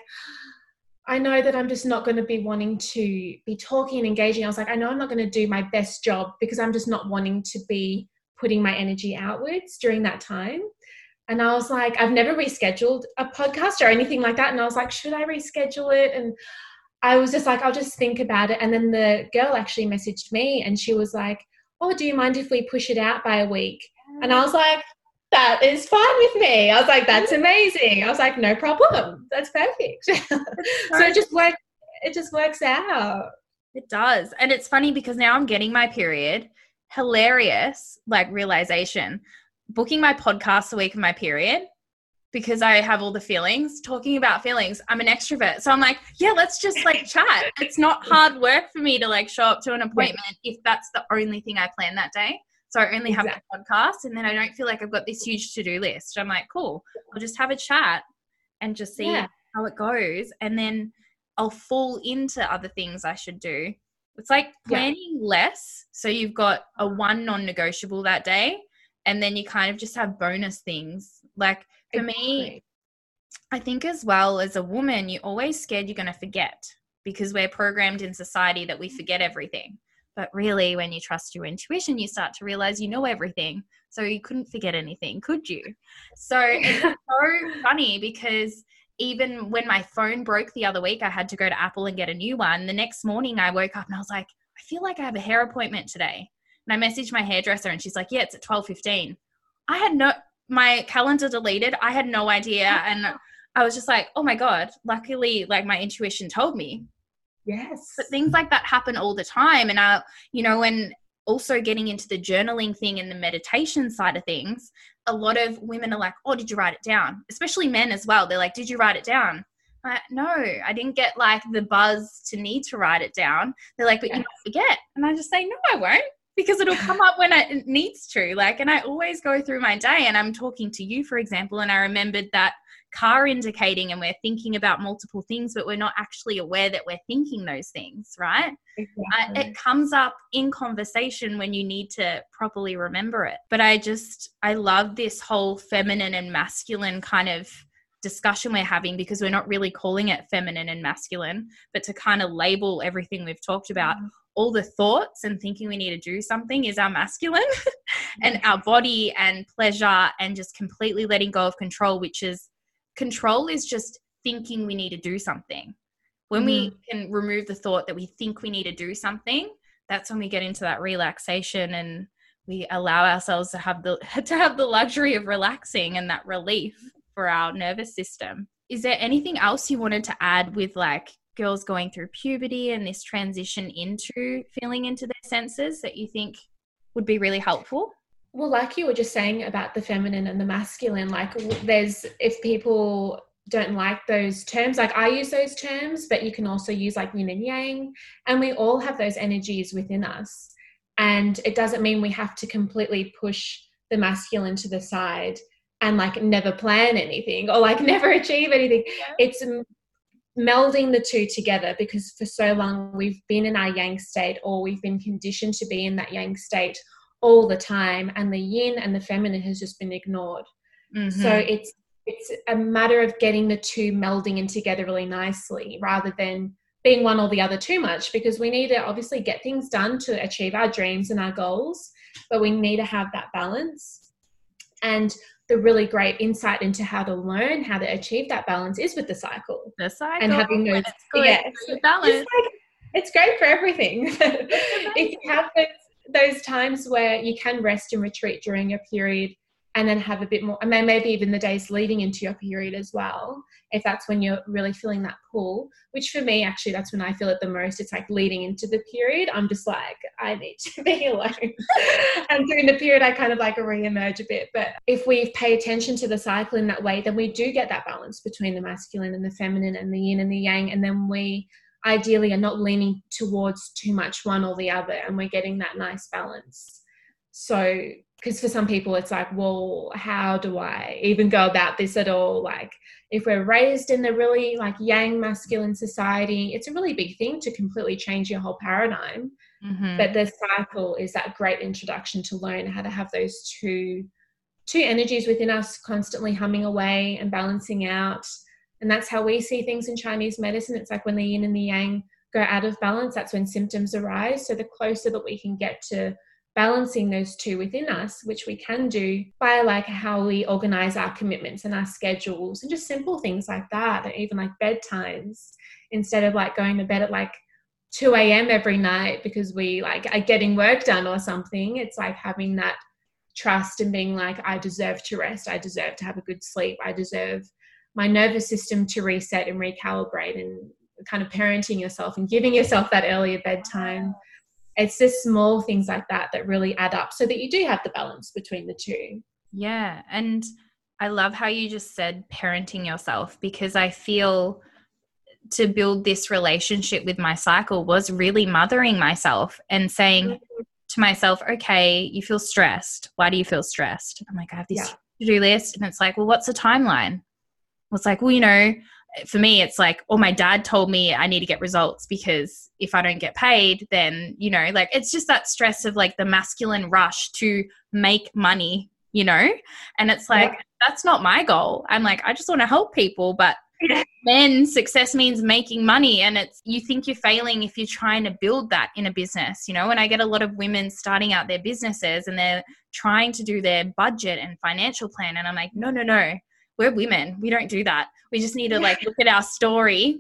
I know that I'm just not going to be wanting to be talking and engaging. I was like, I know I'm not going to do my best job because I'm just not wanting to be putting my energy outwards during that time. And I was like, I've never rescheduled a podcast or anything like that. And I was like, should I reschedule it? And I was just like, I'll just think about it. And then the girl actually messaged me and she was like, Oh, do you mind if we push it out by a week? And I was like, that is fine with me. I was like, that's amazing. I was like, no problem. That's perfect. [laughs] so it just works. It just works out. It does. And it's funny because now I'm getting my period. Hilarious, like realization. Booking my podcast the week of my period because I have all the feelings. Talking about feelings, I'm an extrovert. So I'm like, yeah, let's just like [laughs] chat. It's not hard work for me to like show up to an appointment if that's the only thing I plan that day. So I only exactly. have the podcast and then I don't feel like I've got this huge to do list. I'm like, cool, I'll just have a chat and just see yeah. how it goes. And then I'll fall into other things I should do. It's like planning yeah. less. So you've got a one non negotiable that day, and then you kind of just have bonus things. Like for exactly. me, I think as well as a woman, you're always scared you're going to forget because we're programmed in society that we forget everything. But really, when you trust your intuition, you start to realize you know everything. So you couldn't forget anything, could you? So [laughs] it's so funny because even when my phone broke the other week, I had to go to Apple and get a new one. The next morning, I woke up and I was like, I feel like I have a hair appointment today. And I messaged my hairdresser and she's like, Yeah, it's at 12:15. I had no my calendar deleted. I had no idea. [laughs] And I was just like, oh my God, luckily, like my intuition told me. Yes. But things like that happen all the time. And I, you know, when also getting into the journaling thing and the meditation side of things, a lot of women are like, oh, did you write it down? Especially men as well. They're like, did you write it down? Like, no, I didn't get like the buzz to need to write it down. They're like, but you might forget. And I just say, no, I won't because it'll come up when it needs to. Like, and I always go through my day and I'm talking to you, for example, and I remembered that car indicating and we're thinking about multiple things, but we're not actually aware that we're thinking those things, right? Exactly. Uh, it comes up in conversation when you need to properly remember it. But I just, I love this whole feminine and masculine kind of discussion we're having because we're not really calling it feminine and masculine, but to kind of label everything we've talked about. Mm. All the thoughts and thinking we need to do something is our masculine, [laughs] and our body and pleasure and just completely letting go of control, which is control is just thinking we need to do something. When mm. we can remove the thought that we think we need to do something, that's when we get into that relaxation and we allow ourselves to have the [laughs] to have the luxury of relaxing and that relief for our nervous system. Is there anything else you wanted to add with like girls going through puberty and this transition into feeling into their senses that you think would be really helpful? well like you were just saying about the feminine and the masculine like there's if people don't like those terms like i use those terms but you can also use like yin and yang and we all have those energies within us. And it doesn't mean we have to completely push the masculine to the side and like never plan anything or like [laughs] never achieve anything. It's melding the two together because for so long we've been in our yang state or we've been conditioned to be in that yang state all the time and the yin and the feminine has just been ignored mm-hmm. so it's it's a matter of getting the two melding in together really nicely rather than being one or the other too much because we need to obviously get things done to achieve our dreams and our goals but we need to have that balance and the really great insight into how to learn how to achieve that balance is with the cycle. The cycle and having oh, those yeah, balance. It's, like, it's great for everything. [laughs] if you have those those times where you can rest and retreat during your period and then have a bit more and maybe even the days leading into your period as well if that's when you're really feeling that pull which for me actually that's when i feel it the most. It's like leading into the period. I'm just like i need to be [laughs] alone. And during the period i kind of like re-emerge a bit. But if we pay attention to the cycle in that way then we do get that balance between the masculine and the feminine and the yin and the yang. And then we ideally are not leaning towards too much one or the other and we're getting that nice balance. So because for some people it's like well how do i even go about this at all like if we're raised in the really like yang masculine society it's a really big thing to completely change your whole paradigm mm-hmm. but the cycle is that great introduction to learn how to have those two two energies within us constantly humming away and balancing out and that's how we see things in Chinese medicine. It's like when the yin and the yang go out of balance, that's when symptoms arise. So the closer that we can get to balancing those two within us, which we can do by like how we organize our commitments and our schedules and just simple things like that, and even like bedtimes, instead of like going to bed at like 2 a.m. every night because we like are getting work done or something. It's like having that trust and being like, I deserve to rest, I deserve to have a good sleep, I deserve my nervous system to reset and recalibrate and kind of parenting yourself and giving yourself that earlier bedtime. It's just small things like that that really add up so that you do have the balance between the two. Yeah. And I love how you just said parenting yourself because I feel to build this relationship with my cycle was really mothering myself and saying mm-hmm. to myself, okay, you feel stressed. Why do you feel stressed? I'm like, I have this yeah. to do list. And it's like, well, what's the timeline? It's like, well, you know, for me, it's like, oh, my dad told me I need to get results because if I don't get paid, then, you know, like it's just that stress of like the masculine rush to make money, you know? And it's like, yeah. that's not my goal. I'm like, I just want to help people, but yeah. then success means making money and it's you think you're failing if you're trying to build that in a business you know and i get a lot of women starting out their businesses and they're trying to do their budget and financial plan and i'm like no no no we're women. We don't do that. We just need to like look at our story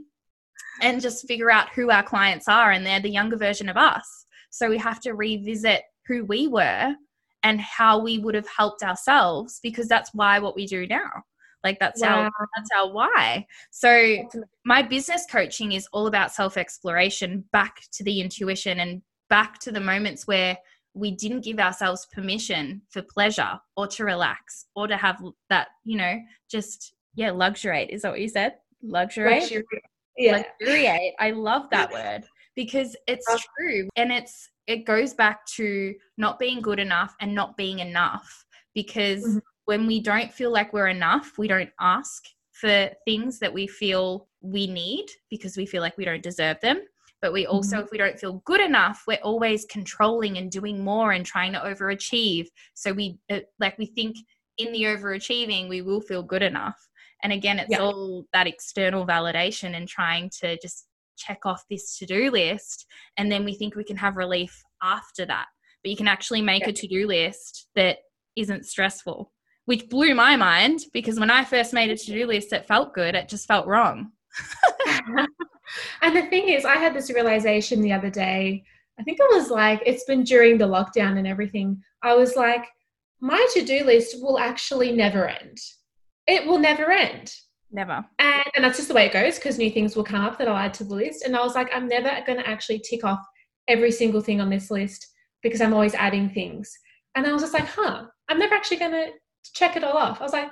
and just figure out who our clients are and they're the younger version of us. So we have to revisit who we were and how we would have helped ourselves because that's why what we do now. Like that's wow. our that's our why. So my business coaching is all about self exploration back to the intuition and back to the moments where we didn't give ourselves permission for pleasure or to relax or to have that, you know, just, yeah, luxuriate. Is that what you said? Luxuriate? Luxuriate. Yeah. Luxuriate. I love that word because it's true. And it's, it goes back to not being good enough and not being enough because mm-hmm. when we don't feel like we're enough, we don't ask for things that we feel we need because we feel like we don't deserve them but we also mm-hmm. if we don't feel good enough we're always controlling and doing more and trying to overachieve so we uh, like we think in the overachieving we will feel good enough and again it's yeah. all that external validation and trying to just check off this to-do list and then we think we can have relief after that but you can actually make yeah. a to-do list that isn't stressful which blew my mind because when i first made a to-do list that felt good it just felt wrong [laughs] and the thing is, I had this realization the other day. I think it was like, it's been during the lockdown and everything. I was like, my to do list will actually never end. It will never end. Never. And, and that's just the way it goes because new things will come up that I'll add to the list. And I was like, I'm never going to actually tick off every single thing on this list because I'm always adding things. And I was just like, huh, I'm never actually going to check it all off. I was like,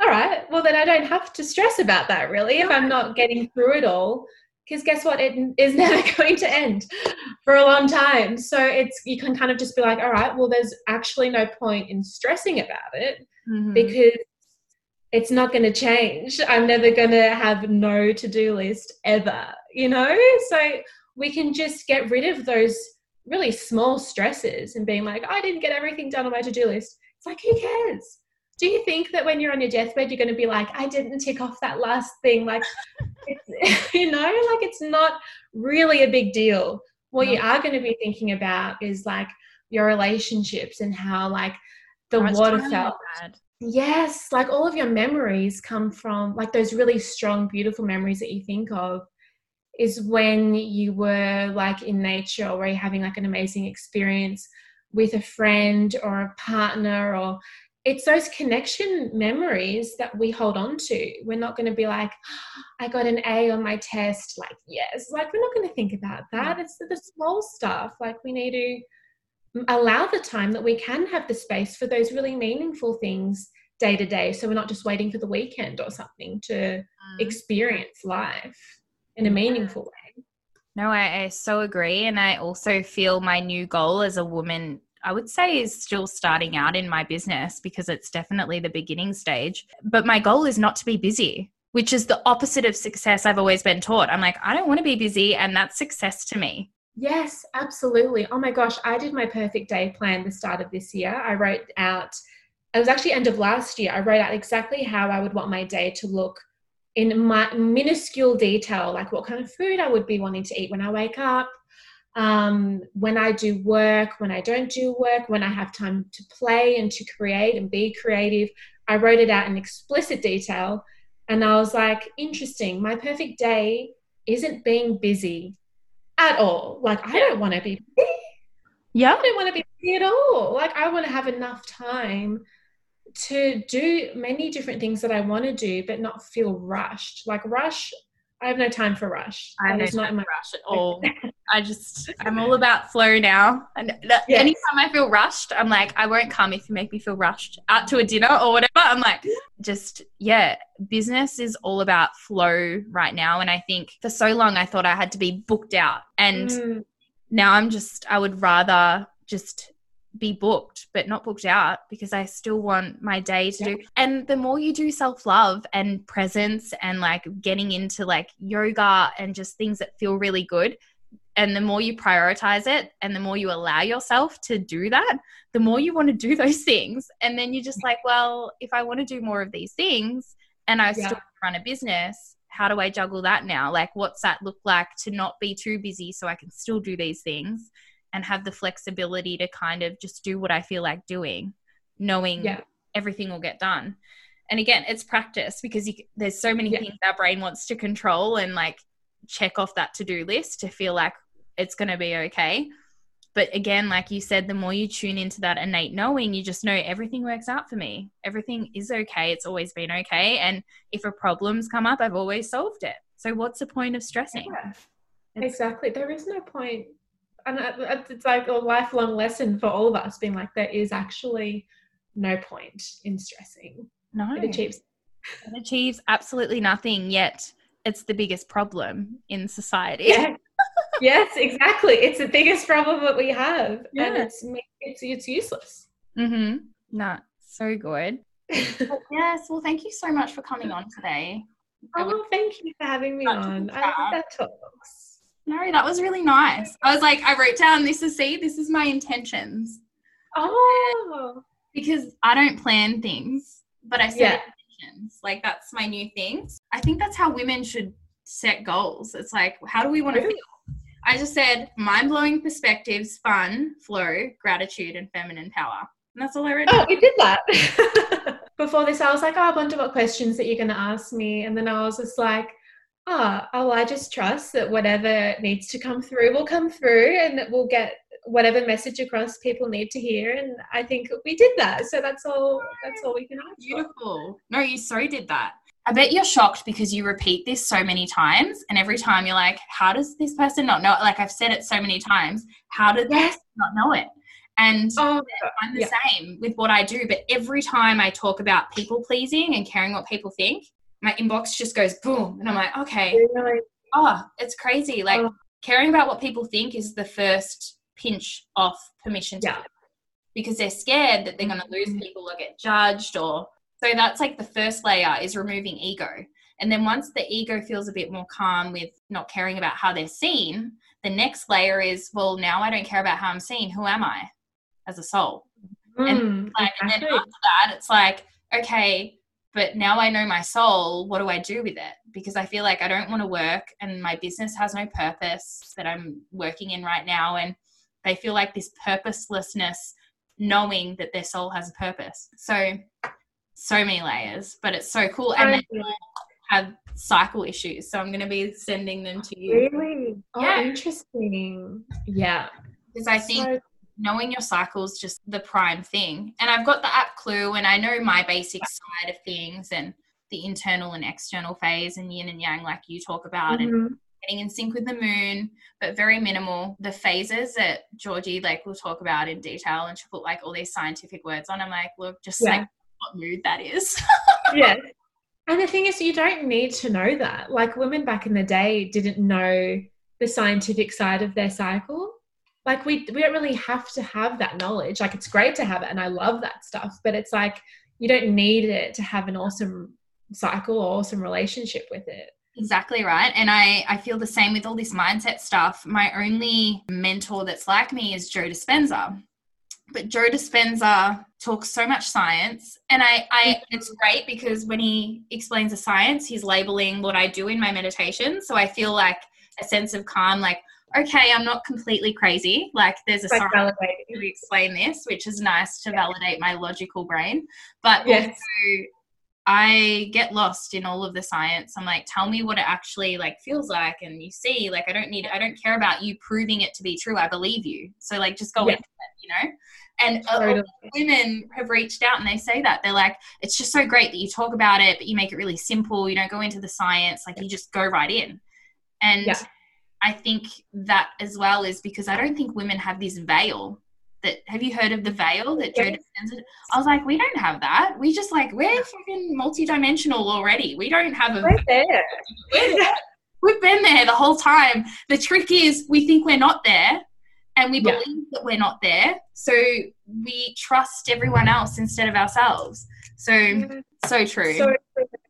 all right, well, then I don't have to stress about that really if I'm not getting through it all. Because guess what? It is [laughs] never going to end for a long time. So it's you can kind of just be like, all right, well, there's actually no point in stressing about it mm-hmm. because it's not going to change. I'm never going to have no to do list ever, you know? So we can just get rid of those really small stresses and being like, I didn't get everything done on my to do list. It's like, who cares? Do you think that when you're on your deathbed you're going to be like i didn't tick off that last thing like [laughs] you know like it's not really a big deal. What no. you are going to be thinking about is like your relationships and how like the water felt. yes like all of your memories come from like those really strong beautiful memories that you think of is when you were like in nature or you're having like an amazing experience with a friend or a partner or it's those connection memories that we hold on to. We're not going to be like, I got an A on my test. Like, yes, like we're not going to think about that. It's the, the small stuff. Like, we need to allow the time that we can have the space for those really meaningful things day to day. So we're not just waiting for the weekend or something to mm. experience life in a meaningful way. No, I, I so agree. And I also feel my new goal as a woman I would say is still starting out in my business because it's definitely the beginning stage. But my goal is not to be busy, which is the opposite of success I've always been taught. I'm like, I don't want to be busy, and that's success to me. Yes, absolutely. Oh my gosh, I did my perfect day plan the start of this year. I wrote out, it was actually end of last year, I wrote out exactly how I would want my day to look in my minuscule detail, like what kind of food I would be wanting to eat when I wake up, um, when I do work, when I don't do work, when I have time to play and to create and be creative. I wrote it out in explicit detail. And I was like, interesting. My perfect day isn't being busy at all. Like, I don't want to be busy. Yeah. I don't want to be busy at all. Like I want to have enough time to do many different things that I want to do, but not feel rushed. Like rush, I have no time for rush. I have That no is not in my rush at all. [laughs] I just, I'm all about flow now. And that, Yes. anytime I feel rushed, I'm like, I won't come if you make me feel rushed out to a dinner or whatever. I'm like, just, yeah, business is all about flow right now. And I think for so long, I thought I had to be booked out. And Mm, now I'm just, I would rather just be booked, but not booked out because I still want my day to Yeah. do. And the more you do self love and presence and like getting into like yoga and just things that feel really good, and the more you prioritize it and the more you allow yourself to do that, the more you want to do [laughs] those things. And then you're just like, well, if I want to do more of these things and I Yeah. still run a business, how do I juggle that now? Like, what's that look like to not be too busy so I can still do these things and have the flexibility to kind of just do what I feel like doing, knowing Yeah. everything will get done. And again, it's practice because you, there's so many Yeah. things our brain wants to control and like check off that to do list to feel like it's going to be okay. But again, like you said, the more you tune into that innate knowing, you just know everything works out for me. Everything is okay. It's always been okay. And if a problem's come up, I've always solved it. So what's the point of stressing? yeah. Exactly. There is no point. And it- it- it's like a lifelong lesson for all of us being like, there is actually no point in stressing. No, It achieves. it achieves absolutely nothing. Yet it's the biggest problem in society. Yeah. [laughs] yes, exactly. It's the biggest problem that we have. And it's, it's, it's useless. Mm-hmm. Nah, so good. [laughs] But yes, well, thank you so much for coming on today. I would- oh, thank you for having me Such on. I love that talks. No, that was really nice. I was like, I wrote down this is see, this is my intentions Oh, because I don't plan things, but I set Yeah. Like that's my new thing. I think that's how women should set goals. It's like, how do we want to feel? I just said mind blowing perspectives, fun, flow, gratitude, and feminine power. And that's all I wrote. oh, we did that. [laughs] Before this, I was like, oh, I wonder what questions that you're going to ask me. And then I was just like, oh, oh, I just trust that whatever needs to come through will come through and that we'll get whatever message across people need to hear. And I think we did that. So that's all, that's all we can ask for. Beautiful. No, you so did that. I bet you're shocked because you repeat this so many times, and every time you're like, "How does this person not know?" it? Like I've said it so many times. How did Yes. they not know it? And Oh, I'm the yeah. same with what I do. But every time I talk about people pleasing and caring what people think, my inbox just goes boom, and I'm like, okay, really? oh, it's crazy. Like Oh. caring about what people think is the first pinch off permission to Yeah. because they're scared that they're going to lose Mhm. people or get judged or so that's like the first layer is removing ego. And then once the ego feels a bit more calm with not caring about how they're seen the next layer is well now i don't care about how i'm seen. Who am i as a soul? Mm, like and then after that it's like okay but now i know my soul. What do i do with it? Because i feel like i don't want to work and my business has no purpose that i'm working in right now. And they feel like this purposelessness knowing that their soul has a purpose so so many layers but it's so cool and they Totally. have cycle issues so i'm going to be sending them to you Really? Oh, Yeah. interesting. Yeah. because i think So- knowing your cycle is just the prime thing. And I've got the app clue and I know my basic side of things and the internal and external phase and yin and yang, like you talk about, and Mhm. Getting in sync with the moon, but very minimal. The phases that Georgie like will talk about in detail and she'll put like all these scientific words on. I'm like, look, just Yeah. like what mood that is. [laughs] yeah. And the thing is, you don't need to know that. Like women back in the day didn't know the scientific side of their cycle. Like we we don't really have to have that knowledge. Like it's great to have it, and I love that stuff. But it's like you don't need it to have an awesome cycle or awesome relationship with it. Exactly right. And I, I feel the same with all this mindset stuff. My only mentor that's like me is Joe Dispenza. But Joe Dispenza talks so much science. And I, I mm-hmm. it's great because when he explains the science, he's labeling what I do in my meditation. So I feel like a sense of calm, like, okay, I'm not completely crazy. Like there's a like science validating. to explain this, which is nice to validate my logical brain. But Yes. also, I get lost in all of the science. I'm like, tell me what it actually like feels like and you see, like I don't need I don't care about you proving it to be true. I believe you. So like just go yeah. into it, you know? And totally. women have reached out and they say that. They're like, it's just so great that you talk about it, but you make it really simple. You don't go into the science, like you just go right in. And yeah. I think that as well is because I don't think women have this veil that have you heard of the veil that? I was like, we don't have that. We just like we're fucking multidimensional already. We don't have a we're there. We're there. We've been there the whole time. The trick is we think we're not there and we believe yeah. that we're not there. So we trust everyone else instead of ourselves. So so true. So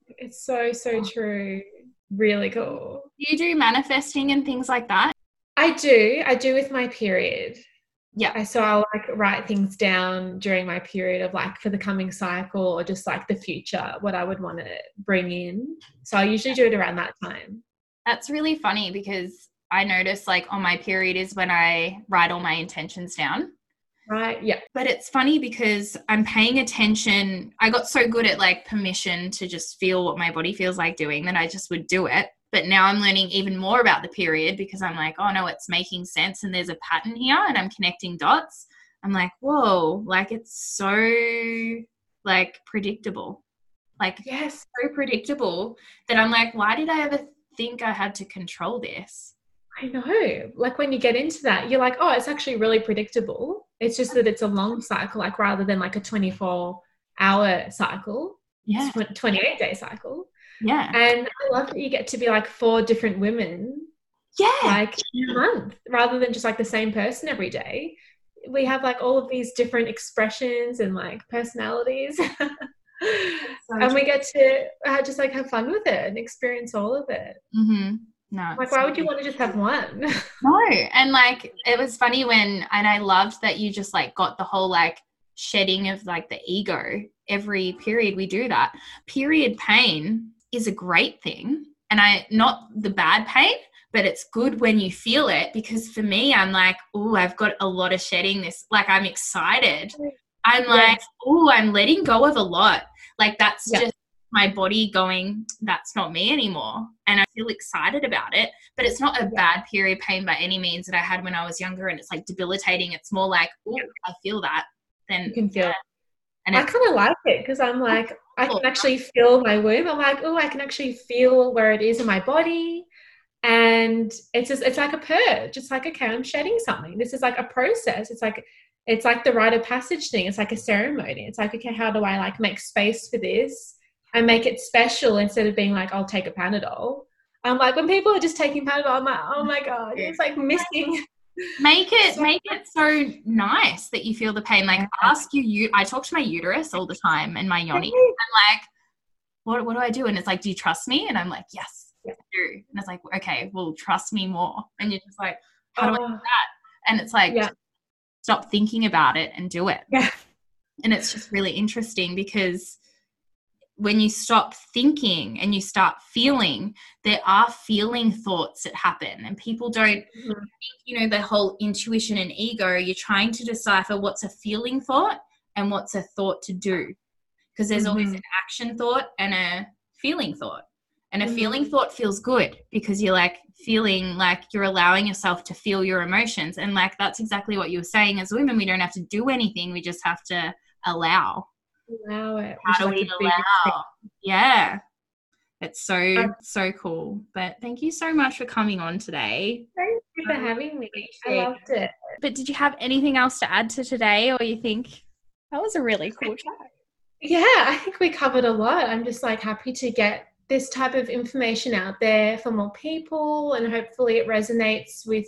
it's so so true. Really cool. Do you do manifesting and things like that? I do. I do with my period. Yeah. So I'll like write things down during my period of like for the coming cycle or just like the future, what I would want to bring in. So I usually do it around that time. That's really funny because I notice like on my period is when I write all my intentions down. Right. Yeah. But it's funny because I'm paying attention. I got so good at like permission to just feel what my body feels like doing that I just would do it. But now I'm learning even more about the period because I'm like, oh no, it's making sense and there's a pattern here and I'm connecting dots. I'm like, whoa, like it's so like predictable. Like yes, so predictable that I'm like, why did I ever think I had to control this? I know. Like when you get into that, you're like, oh, it's actually really predictable. It's just that it's a long cycle, like rather than like a 24 hour cycle. Yeah. 28 day cycle. Yeah. And I love that you get to be like four different women. Yeah. Like in a month rather than just like the same person every day. We have like all of these different expressions and like personalities. [laughs] and we get to uh, just like have fun with it and experience all of it. Mm-hmm. No. Like, why would you want to just have one? [laughs] no. And like, it was funny when, and I loved that you just like got the whole like shedding of like the ego. Every period we do that. Period pain is a great thing. And I, not the bad pain, but it's good when you feel it because for me, I'm like, oh, I've got a lot of shedding this. Like, I'm excited. I'm like, oh, I'm letting go of a lot. Like, that's yeah. just my body going, that's not me anymore. And I feel excited about it. But it's not a yeah. bad period pain by any means that I had when I was younger. And it's like debilitating. It's more like, oh. I feel that. Then you can feel it. And I kind of like it because I'm like, I can oh. actually feel my womb. I'm like, oh, I can actually feel where it is in my body. And it's just, it's like a purge. It's like, okay, I'm shedding something. This is like a process. It's like, it's like the rite of passage thing. It's like a ceremony. It's like, okay, how do I like make space for this and make it special instead of being like, I'll take a Panadol. I'm like, when people are just taking Panadol, I'm like, oh my God, it's like missing make it make it so nice that you feel the pain. Like ask you you i talk to my uterus all the time and my [laughs] yoni. I'm like what, what do i do? And it's like do you trust me? And i'm like yes, yes I do. And it's like okay well trust me more. And you're just like how do i do oh. that? And it's like yeah. stop thinking about it and do it. Yeah. And it's just really interesting because when you stop thinking and you start feeling, there are feeling thoughts that happen. And people don't mm-hmm. think, you know, the whole intuition and ego, you're trying to decipher what's a feeling thought and what's a thought to do. Because there's mm-hmm. always an action thought and a feeling thought. And a mm-hmm. feeling thought feels good because you're like feeling like you're allowing yourself to feel your emotions. And like that's exactly what you were saying as women, we don't have to do anything, we just have to allow allow it. How do we allow? Yeah. It's so um, so cool. But thank you so much for coming on today. Thank you for having me. I loved it. But did you have anything else to add to today, or you think that was a really cool chat? Yeah, I think we covered a lot. I'm just like happy to get this type of information out there for more people, and hopefully it resonates with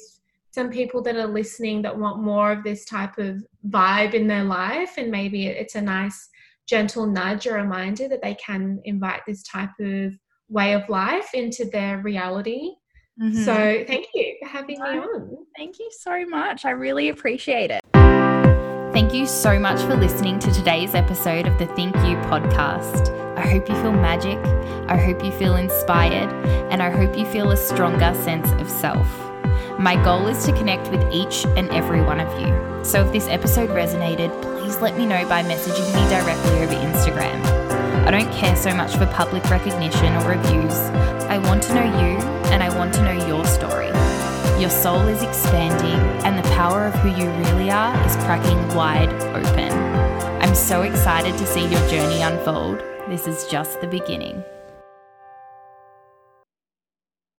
some people that are listening that want more of this type of vibe in their life, and maybe it's a nice gentle nudge or reminder that they can invite this type of way of life into their reality. Mm-hmm. So, thank you for having me on. Thank you so much. I really appreciate it. Thank you so much for listening to today's episode of the Think You podcast. I hope you feel magic, I hope you feel inspired, and I hope you feel a stronger sense of self. My goal is to connect with each and every one of you. So if this episode resonated, please let me know by messaging me directly over Instagram. I don't care so much for public recognition or reviews. I want to know you and I want to know your story. Your soul is expanding and the power of who you really are is cracking wide open. I'm so excited to see your journey unfold. This is just the beginning.